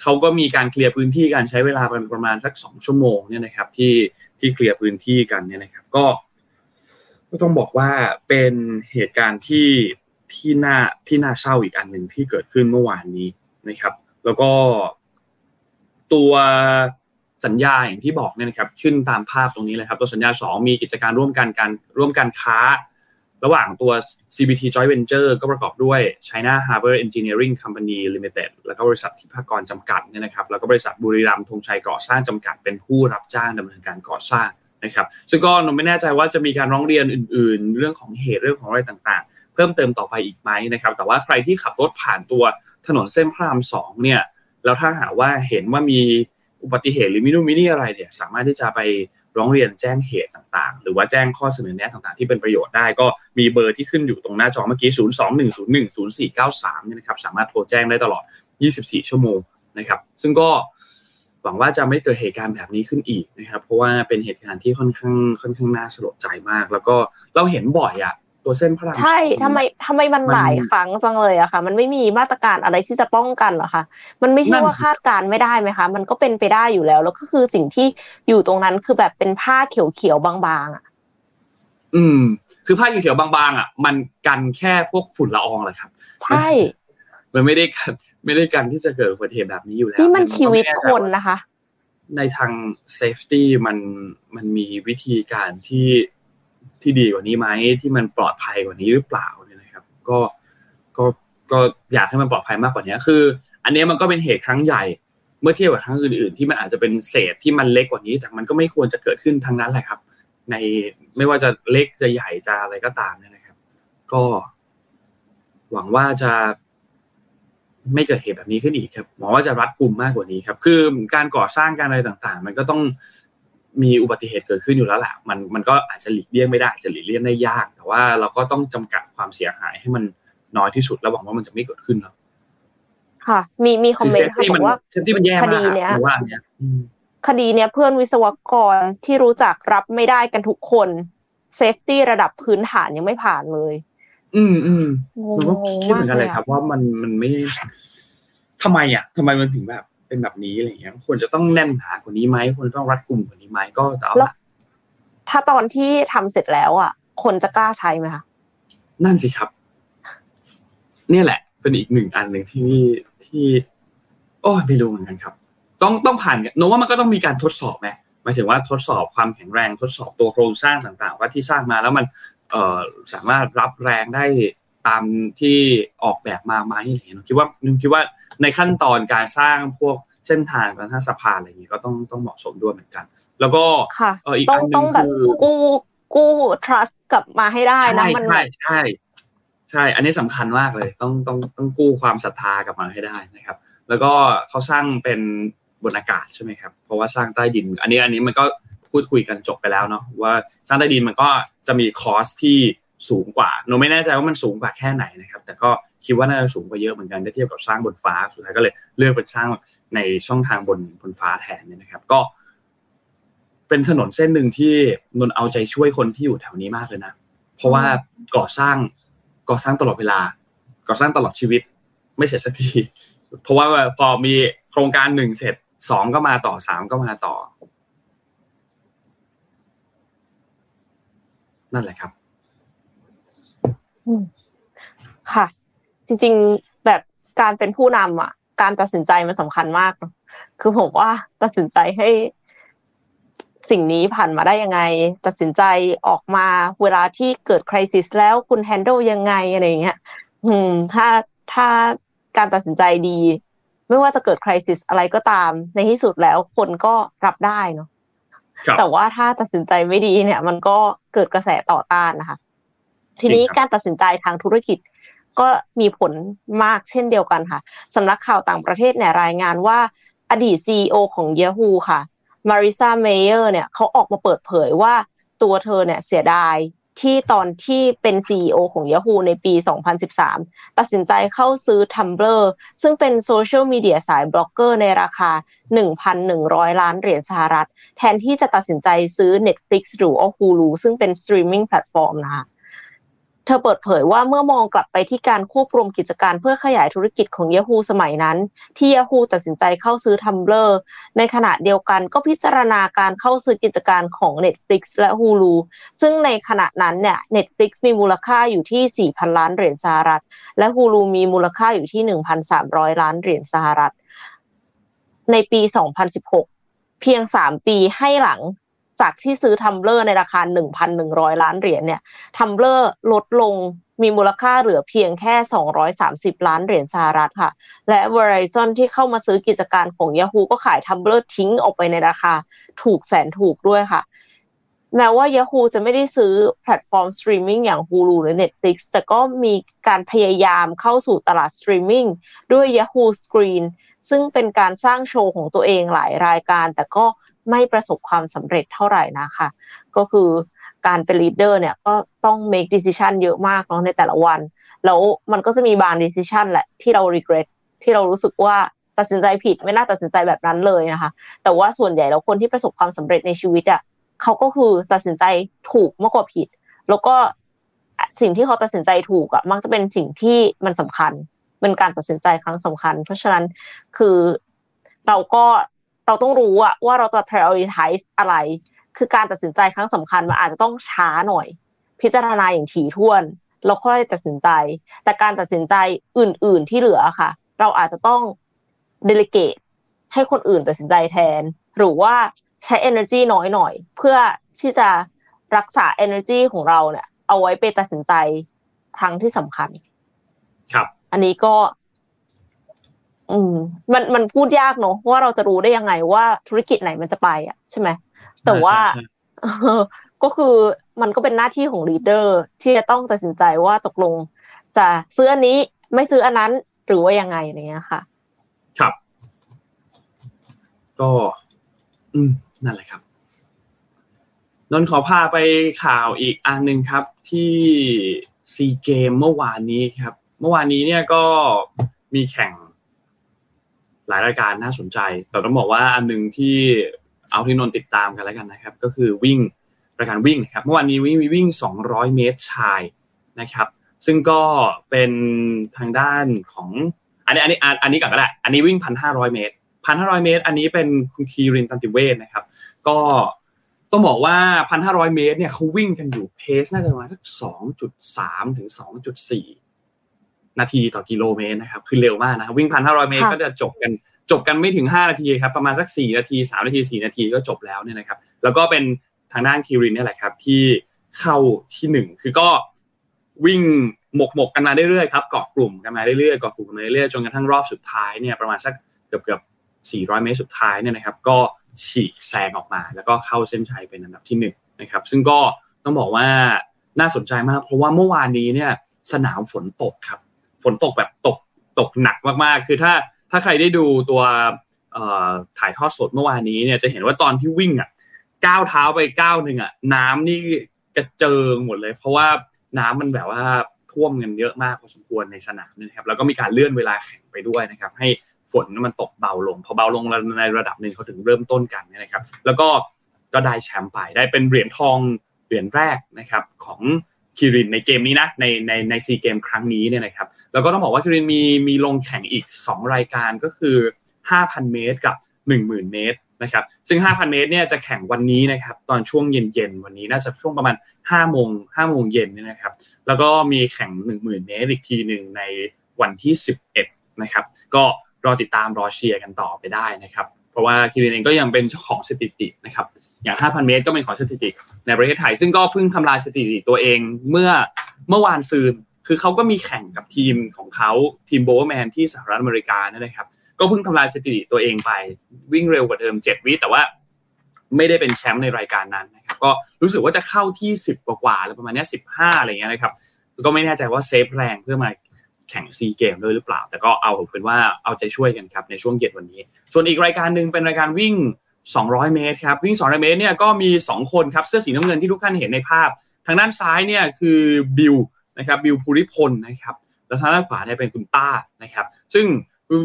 เขาก็มีการเคลียร์พื้นที่การใช้เวลาเป็นประมาณสักสองชั่วโมงเนี่ยนะครับที่ที่เคลียร์พื้นที่กันเนี่ยนะครับ ก็ก็ต้องบอกว่าเป็นเหตุการณ์ที่ที่น่าที่น่าเศร้าอีกอันหนึ่งที่เกิดขึ้นเมื่อวานนี้นะครับ แล้วก็ตัวสัญญาอย่างที่บอกเนี่ยนะครับ ขึ้นตามภาพตรงนี้เลยครับ ตัวสัญญา 2 มีกิจการร่วมกันการร่วมการค้า ระหว่างตัว CBT Joint Venture ก็ประกอบด้วย China Harbor Engineering Company Limited แล้วก็บริษัททิพากรจำกัดเนี่ยนะครับ แล้วก็บริษัทบุรีรัมย์ธงชัยก่อสร้างจำกัดเป็นผู้รับจ้างดำเนินการก่อสร้างนะครับ ซึ่งก็นไม่แน่ใจว่าจะมีการร้องเรียนอื่น ๆ เรื่องของเหตุเรื่องของอะไรต่างๆ เพิ่มเติมต่อไปอีกไหมนะครับ แต่ว่าใครที่ขับรถผ่านตัว ถนนเส้นพระรามสองเนี่ยแล้วถ้าหากว่าเห็นว่ามีอุบัติเหตุหรือมินูมินี่อะไรเนี่ยสามารถที่จะไปร้องเรียนแจ้งเหตุต่างๆ หรือว่าแจ้งข้อเสนอแนะต่างๆ ที่เป็นประโยชน์ได้ก็มีเบอร์ที่ขึ้นอยู่ตรงหน้าจอเมื่อกี้ 0 2 1 0 1 0 4 9 3เนี่ยนะครับสามารถโทรแจ้งได้ตลอด 24 ชั่วโมงนะครับ ซึ่งก็หวังว่าจะไม่เกิดเหตุการณ์แบบนี้ขึ้นอีกนะครับ เพราะว่าเป็นเหตุการณ์ที่ค่อนข้างค่อนข้างน่าสลดใจมาก แล้วก็เราเห็นบ่อยอะ ตัวเส้นพระรามใช่ทำไมทำไมมันหลายครั้งจังเลยอะค่ะ มันไม่มีมาตรการอะไรที่จะป้องกันหรอคะมันไม่ใช่ว่าคาดการไม่ได้ไหมคะ มันก็เป็นไปได้อยู่แล้ว แล้วก็คือสิ่งที่อยู่ตรงนั้นคือแบบเป็นผ้าเขียวๆบางๆอะอืม คือผ้าเขียวๆบางๆอะ มันกันแค่พวกฝุ่นละอองแหละครับ ใช่มันไม่ได้กันไม่ได้กันที่จะเกิดอุบัติเหตุแบบนี้อยู่แล้วนี่มันชีวิตคนนะคะ ในทาง safety มันมันมีวิธีการที่ ที่ดีกว่านี้ไหมที่มันปลอดภัยกว่านี้หรือเปล่าเนี่ยนะครับ ก็ก็ก็อยากให้มันปลอดภัยมากกว่านี้คือ อันนี้มันก็เป็นเหตุครั้งใหญ่ เมื่อเทียบกับครั้งอื่นๆ ที่มันอาจจะเป็นเศษที่มันเล็กกว่านี้ แต่มันก็ไม่ควรจะเกิดขึ้นทั้งนั้นแหละครับ ในไม่ว่าจะเล็กจะใหญ่จะอะไรก็ตามเนี่ยนะครับ ก็ หวังว่าจะไม่เกิดเหตุแบบนี้ขึ้นอีกครับหวังว่าจะรัดกุมมากกว่านี้ครับ คือการก่อสร้างการอะไรต่างๆ มันก็ต้อง มีอุบัติเหตุเกิดขึ้นอยู่แล้วแหละมันมันก็อาจจะหลีกเลี่ยงไม่ได้จะหลีกเลี่ยงได้ยาก แต่ว่าเราก็ต้องจำกัดความเสียหายให้มันน้อยที่สุดแล้วหวังว่ามันจะไม่เกิดขึ้นเนาะค่ะ มีมีคอมเมนต์ค่ะบอกว่าคดีเนี้ยว่าเนี้ยคดีเนี้ยเพื่อนวิศวกรที่รู้จักรับไม่ได้กันทุกคน safety ระดับพื้นฐานยังไม่ผ่านเลย อืมอืมมันก็คิดเหมือนกันเลยครับ ว่ามันมันไม่ทำไมอะทำไมมันถึงแบบ เป็นแบบนี้อะไรเงี้ยควรจะต้องแน่นหนากว่านี้ไหมควรต้องรัดกลุ่มกว่านี้ไหมก็แต่เอาถ้าตอนที่ทำเสร็จแล้วอะ คนจะกล้าใช้ไหมคะนั่นสิครับ เนี่ยแหละ เป็นอีกหนึ่งอันหนึ่งที่ที่ โอ้ไม่รู้เหมือนกันครับ ต้องต้องผ่านโน้ว่ามันก็ต้องมีการทดสอบไหมหมายถึงว่าทดสอบความแข็งแรงทดสอบตัวโครงสร้างต่าง ๆ ว่าที่สร้างมาแล้วมัน เอ่อสามารถรับแรงได้ตามที่ออกแบบมาไหมเห็นคิดว่าคิดว่า ในขั้นตอนการสร้างพวกเส้นทางการทางสะพานอะไรอย่างนี้ก็ต้องต้องเหมาะสมด้วยเหมือนกัน แล้วก็เอออีกอันหนึ่งคือกู้กู้ trust กลับมาให้ได้นะมันใช่ใช่ใช่ อันนี้สำคัญมากเลย ต้องต้องต้องกู้ความศรัทธากลับมาให้ได้นะครับ แล้วก็เขาสร้างเป็นบนอากาศใช่ไหมครับ เพราะว่าสร้างใต้ดิน อันนี้อันนี้มันก็พูดคุยกันจบไปแล้วเนาะว่าสร้างใต้ดินมันก็จะมีคอสที่สูงกว่าหนูไม่แน่ใจว่ามันสูงกว่าแค่ไหนนะครับ แต่ก็ คิดว่าน่าจะสูงกว่าเยอะเหมือนกันถ้าเทียบกับสร้างบนฟ้าสุดท้ายก็เลยเลือกเป็นสร้างในช่องทางบนบนฟ้าแทนเนี่ยนะครับ ก็เป็นถนนเส้นหนึ่งที่นนเอาใจช่วยคนที่อยู่แถวนี้มากเลยนะ เพราะว่าก่อสร้างก่อสร้างตลอดเวลา ก่อสร้างตลอดชีวิต ไม่เสร็จสักที เพราะว่าพอมีโครงการหนึ่งเสร็จสองก็มาต่อสามก็มาต่อ นั่นแหละครับค่ะ จริง ๆ แบบการเป็นผู้นำอะ การตัดสินใจมันสำคัญมาก คือผมว่าตัดสินใจให้ สิ่งนี้ผ่านมาได้ยังไง ตัดสินใจออกมาเวลาที่เกิดคริสิสแล้วคุณแฮนด์ลยังไงอะไรเงี้ย อืม ถ้าถ้าการตัดสินใจดี ไม่ว่าจะเกิดคริสิสอะไรก็ตาม ในที่สุดแล้วคนก็รับได้เนาะแต่ว่าถ้าตัดสินใจไม่ดีเนี่ย มันก็เกิดกระแสต่อต้านนะคะ ทีนี้การตัดสินใจทางธุรกิจ ก็มีผลมากเช่นเดียวกันค่ะสำนักข่าวต่างประเทศเนี่ยรายงานว่าอดีต CEO ของ Yahoo ค่ะมาริซาเมเยอร์เนี่ยเขาออกมาเปิดเผยว่าตัวเธอเนี่ยเสียดายที่ตอนที่เป็น CEO ของ Yahoo ในปี 2013 ตัดสินใจเข้าซื้อ Tumblr ซึ่งเป็นโซเชียลมีเดียสายบล็อกเกอร์ในราคา 1,100 ล้านเหรียญสหรัฐ แทนที่จะตัดสินใจซื้อ Netflix หรือ Hulu ซึ่งเป็น streaming platform นะคะ เธอเปิดเผยว่าเมื่อมองกลับไปที่การควบรวมกิจการเพื่อขยายธุรกิจของ Yahoo สมัยนั้น ที่ Yahoo ตัดสินใจเข้าซื้อ Tumblr ในขณะเดียวกันก็พิจารณาการเข้าซื้อกิจการของ Netflix และ Hulu ซึ่งในขณะนั้นเนี่ย Netflix มีมูลค่าอยู่ที่ 4,000 ล้านเหรียญสหรัฐ และ Hulu มีมูลค่าอยู่ที่ 1,300 ล้านเหรียญสหรัฐ ในปี 2016 เพียง 3 ปีให้หลัง จากที่ซื้อทัมเบอร์ในราคา 1,100 ล้านเหรียญเนี่ยทัมเบอร์ลดลงมีมูลค่าเหลือเพียงแค่ 230 ล้านเหรียญสหรัฐค่ะ และ Verizon ที่เข้ามาซื้อกิจการของ Yahoo ก็ขายทัมเบอร์ทิ้งออกไปในราคาถูกแสนถูกด้วยค่ะแม้ว่า Yahoo จะไม่ได้ซื้อแพลตฟอร์มสตรีมมิ่งอย่าง Hulu หรือ Netflix แต่ก็มีการพยายามเข้าสู่ตลาดสตรีมมิ่งด้วย Yahoo Screen ซึ่งเป็นการสร้างโชว์ของตัวเองหลายรายการ แต่ก็ ไม่ประสบความสำเร็จเท่าไหร่นะคะ ก็คือการเป็น leader เนี่ยก็ต้อง make decision เยอะมากเนาะในแต่ละวัน แล้วมันก็จะมีบาง decision แหละที่เรา regret ที่เรารู้สึกว่าตัดสินใจผิดไม่น่าตัดสินใจแบบนั้นเลยนะคะ แต่ว่าส่วนใหญ่แล้วคนที่ประสบความสำเร็จในชีวิตอะเขาก็คือตัดสินใจถูกมากกว่าผิด แล้วก็สิ่งที่เขาตัดสินใจถูกอะมักจะเป็นสิ่งที่มันสำคัญเป็นการตัดสินใจครั้งสำคัญ เพราะฉะนั้นคือเราก็ เราต้องรู้อะว่าเราจะ prioritize อะไร คือการตัดสินใจครั้งสำคัญมันอาจจะต้องช้าหน่อย พิจารณาอย่างถี่ถ้วนแล้วค่อยตัดสินใจ แต่การตัดสินใจอื่น ๆ ที่เหลือค่ะ เราอาจจะต้อง delegate ให้คนอื่นตัดสินใจแทน หรือว่าใช้ energy น้อยหน่อย เพื่อที่จะรักษา energy ของเราเนี่ย เอาไว้ไปตัดสินใจครั้งที่สำคัญ ครับ อันนี้ก็ อืมมันมันพูดยากเนอะว่าเราจะรู้ได้ยังไงว่าธุรกิจไหนมันจะไปอะใช่ไหมแต่ว่าก็คือมันก็เป็นหน้าที่ของ leader ที่จะต้องตัดสินใจว่าตกลง จะซื้ออันนี้ไม่ซื้ออันนั้นหรือว่ายังไงเนี้ยค่ะ ครับ ก็ อืมนั่นแหละครับนนขอพาไปข่าวอีกอันหนึ่งครับ ที่ซีเกมส์เมื่อวานนี้ครับ เมื่อวานนี้เนี่ยก็มีแข่ง หลายรายการน่าสนใจ แต่ต้องบอกว่าอันหนึ่งที่เอาที่นนติดตามกันแล้วกันนะครับ ก็คือวิ่งรายการวิ่งนะครับเมื่อวานนี้วิ่งวิ่ง 200 เมตรชายนะครับ ซึ่งก็เป็นทางด้านของอันนี้อันนี้อันนี้ก่อนก็ได้อันนี้วิ่ง 1,500 เมตร 1,500 เมตร อันนี้เป็นคุณคีรินตันติเวศนะครับ ก็ต้องบอกว่า 1,500 เมตรเนี่ยเขาวิ่งกันอยู่เพสน่าจะประมาณสัก2.3 ถึง 2.4 นาทีต่อกิโลเมตรนะครับคือเร็วมากนะครับวิ่ง1,500เมตรก็จะจบกันจบกันไม่ถึง 5 นาทีครับประมาณสัก 4 นาที 3 นาที 4 นาทีก็จบแล้วเนี่ยนะครับแล้วก็เป็นทางด้านคิรินนี่แหละครับ ที่เข้าที่หนึ่งคือก็วิ่งหมกหมกกันมาเรื่อยๆครับเกาะกลุ่มกันมาเรื่อยๆเกาะกลุ่มกันมาเรื่อยๆจนกระทั่งรอบสุดท้ายเนี่ยประมาณสักเกือบเกือบ400 เมตรสุดท้ายเนี่ยนะครับ ก็ฉีกแซงออกมา แล้วก็เข้าเส้นชัยเป็นอันดับที่หนึ่งนะครับซึ่งก็ต้องบอกว่าน่าสนใจมาก เพราะว่าเมื่อวานนี้เนี่ยสนามฝนตกครับ ฝนตกแบบตกตกหนักมากๆ คือถ้าถ้าใครได้ดูตัวถ่ายทอดสดเมื่อวานนี้เนี่ยจะเห็นว่าตอนที่วิ่งอะก้าวเท้าไปก้าวหนึ่งอะน้ำนี่กระเจิงหมดเลย เพราะว่าน้ำมันแบบว่าท่วมกันเยอะมากพอสมควรในสนามนะครับ แล้วก็มีการเลื่อนเวลาแข่งไปด้วยนะครับ ให้ฝนมันตกเบาลง พอเบาลงในระดับหนึ่งเขาถึงเริ่มต้นกันนะครับ แล้วก็ก็ได้แชมป์ไปได้เป็นเหรียญทองเหรียญแรกนะครับของ คิรินในเกมนี้นะในในในซีเกมครั้งนี้เนี่ยนะครับแล้วก็ต้องบอกว่าคิรินมีมีลงแข่งอีก 2 รายการก็คือ 5,000 เมตรกับ 10,000 เมตรนะครับซึ่ง 5,000 เมตรเนี่ยจะแข่งวันนี้นะครับตอนช่วงเย็นๆ วันนี้น่าจะช่วงประมาณ5โมง5โมงเย็นเนี่ยนะครับแล้วก็มีแข่ง 10,000 เมตรอีกทีหนึ่งในวันที่ 11นะครับก็รอติดตามรอเชียร์กันต่อไปได้นะครับ เพราะว่าคิรินเองก็ยังเป็นเจ้าของสถิตินะครับอย่าง 5,000 เมตรก็เป็นของสถิติ ในประเทศไทย ซึ่งก็เพิ่งทำลายสถิติตัวเองเมื่อเมื่อวานซืนคือเขาก็มีแข่งกับทีมของเขาทีม Bowerman ที่สหรัฐอเมริกานี่นะครับ ก็เพิ่งทำลายสถิติตัวเองไปวิ่งเร็วกว่าเดิม 7 วิแต่ว่าไม่ได้เป็นแชมป์ในรายการนั้นนะครับก็รู้สึกว่าจะเข้าที่ 10 กว่าๆแล้วประมาณนี้15 อะไรเงี้ยนะครับ ก็ไม่แน่ใจว่า save แรงเพื่อมา แข่งซีเกมส์ด้วยหรือเปล่า แต่ก็เอาผมเป็นว่าเอาใจช่วยกันครับในช่วงเย็นวันนี้ ส่วนอีกรายการหนึ่งเป็นรายการวิ่ง 200 เมตรครับวิ่ง 200 เมตรเนี่ยก็มี 2 คนครับเสื้อสีน้ำเงินที่ทุกท่านเห็นในภาพ ทางด้านซ้ายเนี่ยคือบิลนะครับบิลภูริพลนะครับแล้วทางด้านขวาเนี่ยเป็นคุณต้านะครับซึ่ง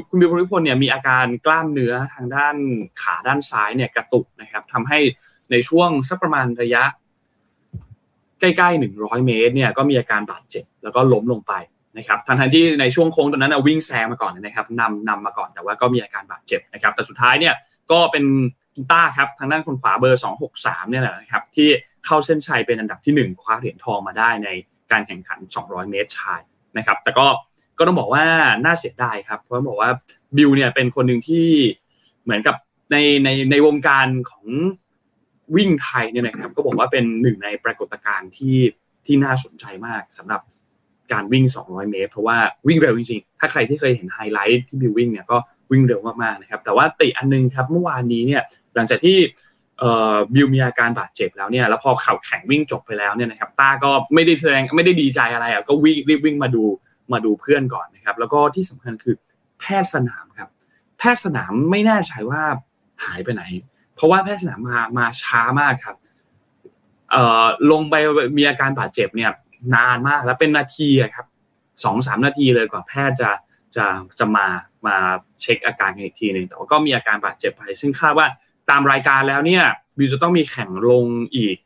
คุณบิลภูริพลเนี่ยมีอาการกล้ามเนื้อทางด้านขาด้านซ้ายเนี่ยกระตุกนะครับทำให้ในช่วงสักประมาณระยะใกล้ๆ100 เมตรเนี่ยก็มีอาการบาดเจ็บแล้วก็ล้มลงไป นะครับทั้งที่ในช่วงโค้งตอนนั้นวิ่งแซงมาก่อนนะครับนำนำมาก่อนแต่ว่าก็มีอาการบาดเจ็บนะครับแต่สุดท้ายเนี่ยก็เป็นกินต้าครับทางด้านคนขวาเบอร์ 263เนี่ยแหละนะครับที่เข้าเส้นชัยเป็นอันดับที่ 1 คว้าเหรียญทองมาได้ในการแข่งขัน 200 เมตรชายนะครับแต่ก็ก็ต้องบอกว่าน่าเสียดายครับเพราะบอกว่าบิลเนี่ยเป็นคนหนึ่งที่เหมือนกับในในในวงการของวิ่งไทยเนี่ยนะครับก็บอกว่าเป็นหนึ่งในปรากฏการณ์ที่ที่น่าสนใจมากสำหรับ การวิ่ง 200 เมตร เพราะว่าวิ่งเร็วจริงๆ ถ้าใครที่เคยเห็นไฮไลท์ที่บิววิ่งเนี่ยก็วิ่งเร็วมากๆนะครับ แต่ว่าติอันนึงครับเมื่อวานนี้เนี่ยหลังจากที่บิวมีอาการบาดเจ็บแล้วเนี่ยแล้วพอเขาแข่งวิ่งจบไปแล้วเนี่ยนะครับต้าก็ไม่ได้แสดงไม่ได้ดีใจอะไรอะก็วิ่งรีบวิ่งมาดูมาดูเพื่อนก่อนนะครับ แล้วก็ที่สำคัญคือแพทย์สนามครับ แพทย์สนามไม่แน่ใจว่าหายไปไหน เพราะว่าแพทย์สนามมามาช้ามากครับลงไปมีอาการบาดเจ็บเนี่ย นานมากแล้วเป็นนาทีครับสองสามนาทีเลยกว่าแพทย์จะจะจะมามาเช็คอาการกันอีกทีหนึ่งแต่ว่าก็มีอาการบาดเจ็บไป ซึ่งคาดว่าตามรายการแล้วเนี่ยบิวจะต้องมีแข่งลงอีก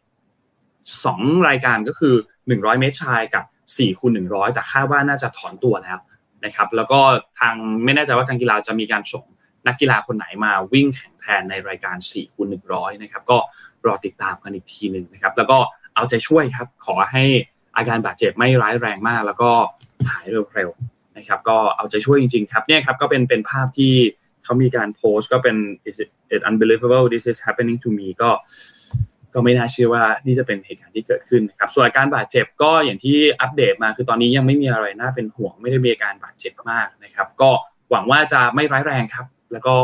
สองรายการก็คือหนึ่งร้อยเมตรชายกับสี่คูณหนึ่งร้อยแต่คาดว่าน่าจะถอนตัวแล้วนะครับ แล้วก็ทางไม่แน่ใจว่าการกีฬาจะมีการส่งนักกีฬาคนไหนมาวิ่งแข่งแทนในรายการ4คูณ100 นะครับ ก็รอติดตามกันอีกทีหนึ่งนะครับ แล้วก็เอาใจช่วยครับ ขอให้ อาการบาดเจ็บไม่ร้ายแรงมาก แล้วก็หายเร็วๆนะครับ ก็เอาใจช่วยจริง ๆ ครับเนี่ยครับก็เป็นเป็นภาพที่เขามีการโพสต์ก็เป็น it unbelievable this is happening to me ก็ก็ไม่น่าเชื่อว่านี่จะเป็นเหตุการณ์ที่เกิดขึ้นนะครับ ส่วนอาการบาดเจ็บก็อย่างที่อัปเดตมา คือตอนนี้ยังไม่มีอะไรน่าเป็นห่วง ไม่ได้มีอาการบาดเจ็บมากนะครับ ก็หวังว่าจะไม่ร้ายแรงครับ แล้วก็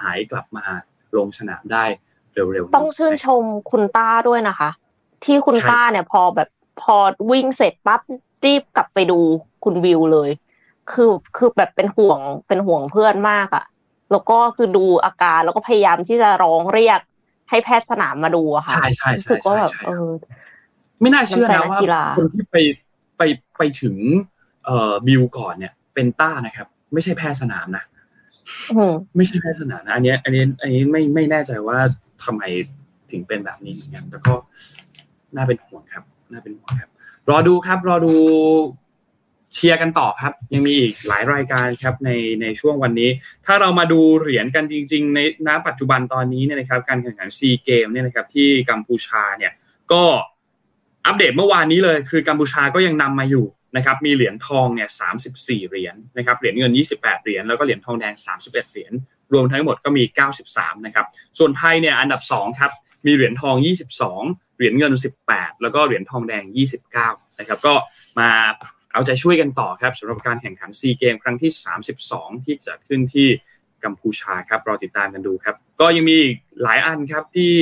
หายกลับมาลงสนามได้เร็วๆ ต้องชื่นชมคุณต้าด้วยนะคะ ที่คุณต้าเนี่ยพอแบบ พอวิ่งเสร็จปั๊บรีบกลับไปดูคุณวิวเลย คือคือแบบเป็นห่วงเป็นห่วงเพื่อนมากอะ่ะแล้วก็คือดูอาการแล้วก็พยายามที่จะร้องเรียกให้แพทย์สนามมาดูอะค่ะใช่ใช่ใช่ก็แบบเออไม่น่าเชื่อนะว่าคนที่ไปไปไปถึง เอ่อบิวก่อนเนี่ย เป็นต้านะครับ ไม่ใช่แพทย์สนามนะไม่ใช่แพทย์สนามนะอันนี้อันนี้อันนี้ไม่ไม่แน่ใจว่าทำไมถึงเป็นแบบนี้เหมือนกันแต่ก็น่าเป็นห่วงครับ น่าเป็นห่วงครับ รอดูครับ รอดูเชียร์กันต่อครับ ยังมีอีกหลายรายการครับในในช่วงวันนี้ ถ้าเรามาดูเหรียญกันจริง ๆ ในณปัจจุบันตอนนี้เนี่ยนะครับ การแข่งขันซีเกมเนี่ยนะครับ ที่กัมพูชาเนี่ย ก็อัปเดตเมื่อวานนี้เลย คือกัมพูชาก็ยังนำมาอยู่นะครับมีเหรียญทองเนี่ย34เหรียญนะครับเหรียญเงิน 28 เหรียญแล้วก็เหรียญทองแดง 31 เหรียญรวมทั้งหมดก็มี 93 นะครับ ส่วนไทยเนี่ยอันดับ 2 ครับ มีเหรียญทอง 22 เหรียญเงิน 18 แล้วก็เหรียญทองแดง 29 นะครับ ก็มาเอาใจช่วยกันต่อครับสำหรับการแข่งขันซีเกมครั้งที่ 32 ที่จัดขึ้นที่กัมพูชาครับรอติดตามกันดูครับ ก็ยังมีหลายอันครับที่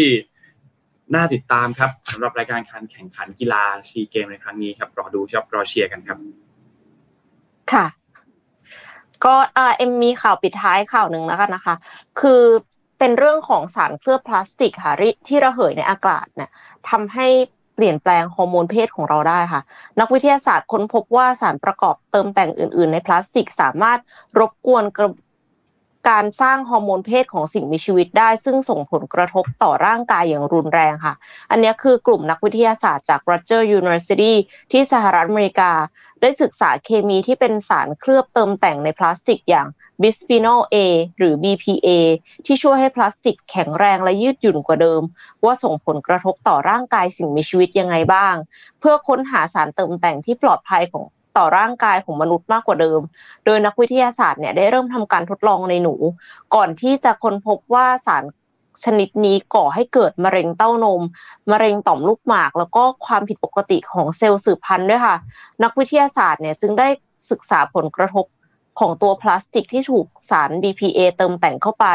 น่าติดตามครับสำหรับรายการการแข่งขันกีฬาซีเกมในครั้งนี้ครับรอดูครับรอเชียร์กันครับ ค่ะ ก็เอ็มมีข่าวปิดท้ายข่าวหนึ่งแล้วกันนะคะ คือ เป็นเรื่องของสารเคลือบพลาสติกค่ะที่ระเหยในอากาศเนี่ยทำให้เปลี่ยนแปลงฮอร์โมนเพศของเราได้ค่ะ นักวิทยาศาสตร์ค้นพบว่าสารประกอบเติมแต่งอื่น ๆ ในพลาสติก สามารถรบกวนกระ การสร้างฮอร์โมนเพศของสิ่งมีชีวิตได้ ซึ่งส่งผลกระทบต่อร่างกายอย่างรุนแรงค่ะ อันนี้คือกลุ่มนักวิทยาศาสตร์จาก Rutgers University ที่สหรัฐอเมริกา ได้ศึกษาเคมีที่เป็นสารเคลือบเติมแต่งในพลาสติกอย่างบิสฟีนอล A หรือ BPA ที่ช่วยให้พลาสติกแข็งแรงและยืดหยุ่นกว่าเดิม ว่าส่งผลกระทบต่อร่างกายสิ่งมีชีวิตยังไงบ้าง เพื่อค้นหาสารเติมแต่งที่ปลอดภัยของ ต่อร่างกายของมนุษย์มากกว่าเดิม โดยนักวิทยาศาสตร์เนี่ยได้เริ่มทำการทดลองในหนู ก่อนที่จะค้นพบว่าสารชนิดนี้ก่อให้เกิดมะเร็งเต้านม มะเร็งต่อมลูกหมาก แล้วก็ความผิดปกติของเซลล์สืบพันธุ์ด้วยค่ะ นักวิทยาศาสตร์เนี่ยจึงได้ศึกษาผลกระทบของตัวพลาสติกที่ถูกสาร BPA เติมแต่งเข้าไป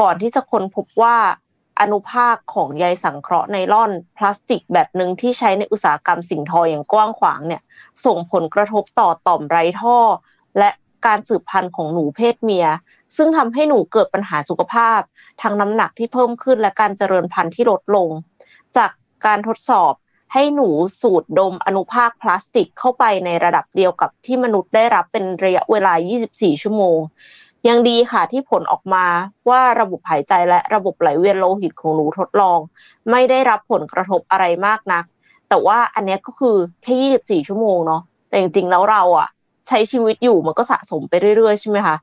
ก่อนที่จะค้นพบว่า อนุภาคของใยสังเคราะห์ไนล่อน พลาสติกแบบหนึ่งที่ใช้ในอุตสาหกรรมสิ่งทออย่างกว้างขวางเนี่ย ส่งผลกระทบต่อต่อมไรท่อ และการสืบพันธุ์ของหนูเพศเมีย ซึ่งทำให้หนูเกิดปัญหาสุขภาพทางน้ำหนักที่เพิ่มขึ้นและการเจริญพันธุ์ที่ลดลง จากการทดสอบให้หนูสูดดมอนุภาคพลาสติกเข้าไปในระดับเดียวกับที่มนุษย์ได้รับเป็นระยะเวลา 24 ชั่วโมง ยังดีค่ะที่ผลออกมาว่าระบบหายใจและระบบไหลเวียนโลหิตของหนูทดลอง ไม่ได้รับผลกระทบอะไรมากนัก แต่ว่าอันนี้ก็คือแค่24ชั่วโมงเนาะแต่จริงๆแล้วเราอะใช้ชีวิตอยู่มันก็สะสมไปเรื่อยๆ ใช่ไหมคะ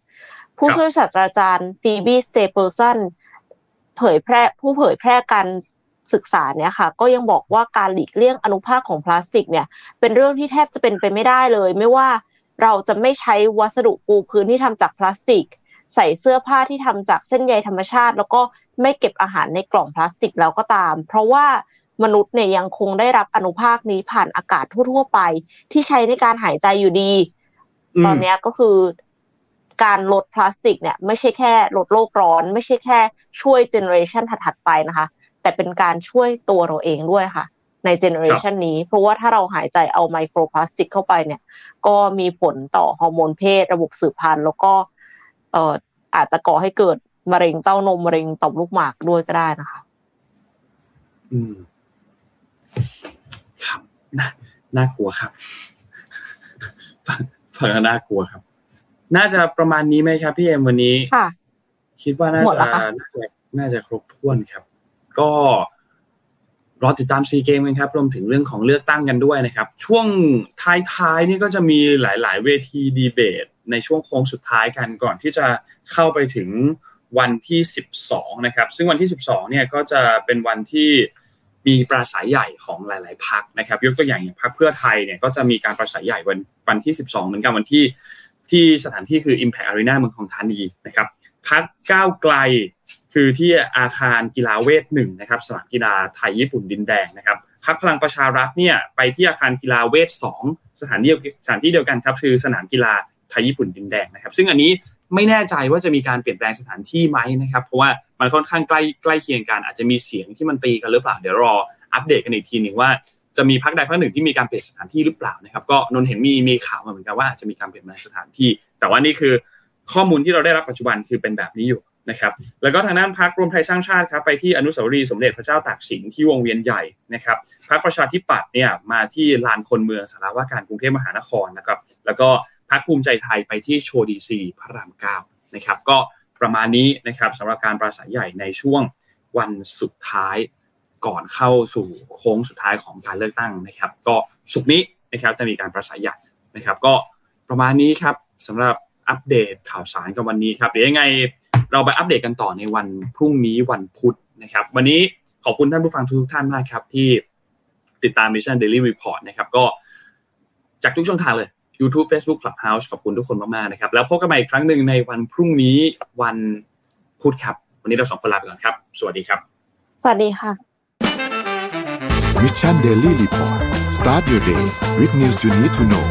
ผู้ช่วยศาสตราจารย์ฟีบีสเตเปิลตันเผยแพร่ผู้เผยแพร่การศึกษาเนี่ยค่ะ ก็ยังบอกว่าการหลีกเลี่ยงอนุภาคของพลาสติกเนี่ย เป็นเรื่องที่แทบจะเป็นไปไม่ได้เลย ไม่ว่า เราจะไม่ใช้วัสดุปูพื้นที่ทำจากพลาสติก ใส่เสื้อผ้าที่ทำจากเส้นใยธรรมชาติ แล้วก็ไม่เก็บอาหารในกล่องพลาสติกแล้วก็ตาม เพราะว่ามนุษย์เนี่ยยังคงได้รับอนุภาคนี้ผ่านอากาศทั่ว ๆ ไป ที่ใช้ในการหายใจอยู่ดี ตอนนี้ก็คือการลดพลาสติกเนี่ย ไม่ใช่แค่ลดโลกร้อน ไม่ใช่แค่ช่วย generation ถัดๆไปนะคะ แต่เป็นการช่วยตัวเราเองด้วยค่ะ ใน generation นี้ เพราะว่าถ้าเราหายใจเอาไมโครพลาสติกเข้าไปเนี่ย ก็มีผลต่อฮอร์โมนเพศ ระบบสืบพันธุ์ แล้วก็เอ่ออาจจะก่อให้เกิดมะเร็งเต้านมมะเร็งต่อมลูกหมากด้วยก็ได้นะคะ อืม ครับน่าน่ากลัวครับฟังฟังน่ากลัวครับ น่าจะประมาณนี้ไหมครับ พี่เอ็มวันนี้ค่ะ คิดว่าน่าหมดจะแล้วค่ะน่าจะน่าจะครบถ้วนครับ ก็ รอติดตามซีเกมกันครับรวมถึงเรื่องของเลือกตั้งกันด้วยนะครับ ช่วงท้ายๆนี่ก็จะมีหลายๆ เวทีดีเบต ในช่วงโค้งสุดท้ายกันก่อนที่จะเข้าไปถึงวันที่ 12 นะครับ ซึ่งวันที่ 12 เนี่ยก็จะเป็นวันที่มีปราศัยใหญ่ของหลาย ๆพักนะครับ ยกตัวอย่างอย่างพักเพื่อไทยเนี่ยก็จะมีการปราศัยใหญ่วันวันที่ 12 เหมือนกันวันที่ที่สถานที่คือ Impact Arena เมืองทองธานีนะครับพักก้าวไกล คือที่อาคารกีฬาเวทหนึ่งนะครับสนามกีฬาไทยญี่ปุ่นดินแดงนะครับพักพลังประชารัฐเนี่ยไปที่อาคารกีฬาเวทสองสถานที่สถานที่เดียวกันครับคือสนามกีฬาไทยญี่ปุ่นดินแดงนะครับ ซึ่งอันนี้ไม่แน่ใจว่าจะมีการเปลี่ยนแปลงสถานที่ไหมนะครับ เพราะว่ามันค่อนข้างใกล้ใกล้เคียงกันอาจจะมีเสียงที่มันตีกันหรือเปล่าเดี๋ยวรออัปเดตกันอีกทีหนึ่งว่าจะมีพักใดพักหนึ่งที่มีการเปลี่ยนสถานที่หรือเปล่านะครับ ก็นนเห็นมีมีข่าวมาเหมือนกันว่าอาจจะมีการเปลี่ยนแปลงสถานที่ แต่ว่านี่คือข้อมูลที่เราได้รับปัจจุบันคือเป็นแบบนี้อยู่ นะครับแล้วก็ทางด้านพักรวมไทยสร้างชาติครับไปที่อนุสาวรีย์สมเด็จพระเจ้าตากสินที่วงเวียนใหญ่นะครับพักประชาธิปัตย์เนี่ยมาที่ลานคนเมืองสารว่าการกรุงเทพมหานครนะครับแล้วก็พักภูมิใจไทยไปที่โชดีซีพระรามเก้านะครับก็ประมาณนี้นะครับสำหรับการปราศัยใหญ่ในช่วงวันสุดท้ายก่อนเข้าสู่โค้งสุดท้ายของการเลือกตั้งนะครับ ก็สุกนี้นะครับจะมีการปราศัยใหญ่นะครับ ก็ประมาณนี้ครับสำหรับอัปเดตข่าวสารกันวันนี้ครับเดี๋ยวยังไง เราไปอัปเดตกันต่อในวันพรุ่งนี้วันพุธนะครับ วันนี้ขอบคุณท่านผู้ฟังทุกท่านมากครับ ที่ติดตาม Mission Daily Report นะครับ ก็จากทุกช่องทางเลย YouTube Facebook Clubhouse ขอบคุณทุกคนมากๆนะครับ แล้วพบกันใหม่อีกครั้งหนึ่งในวันพรุ่งนี้วันพุธครับ วันนี้เราสองคนลาไปก่อนครับ สวัสดีครับ สวัสดีค่ะ Mission Daily Report start your day with news you need to know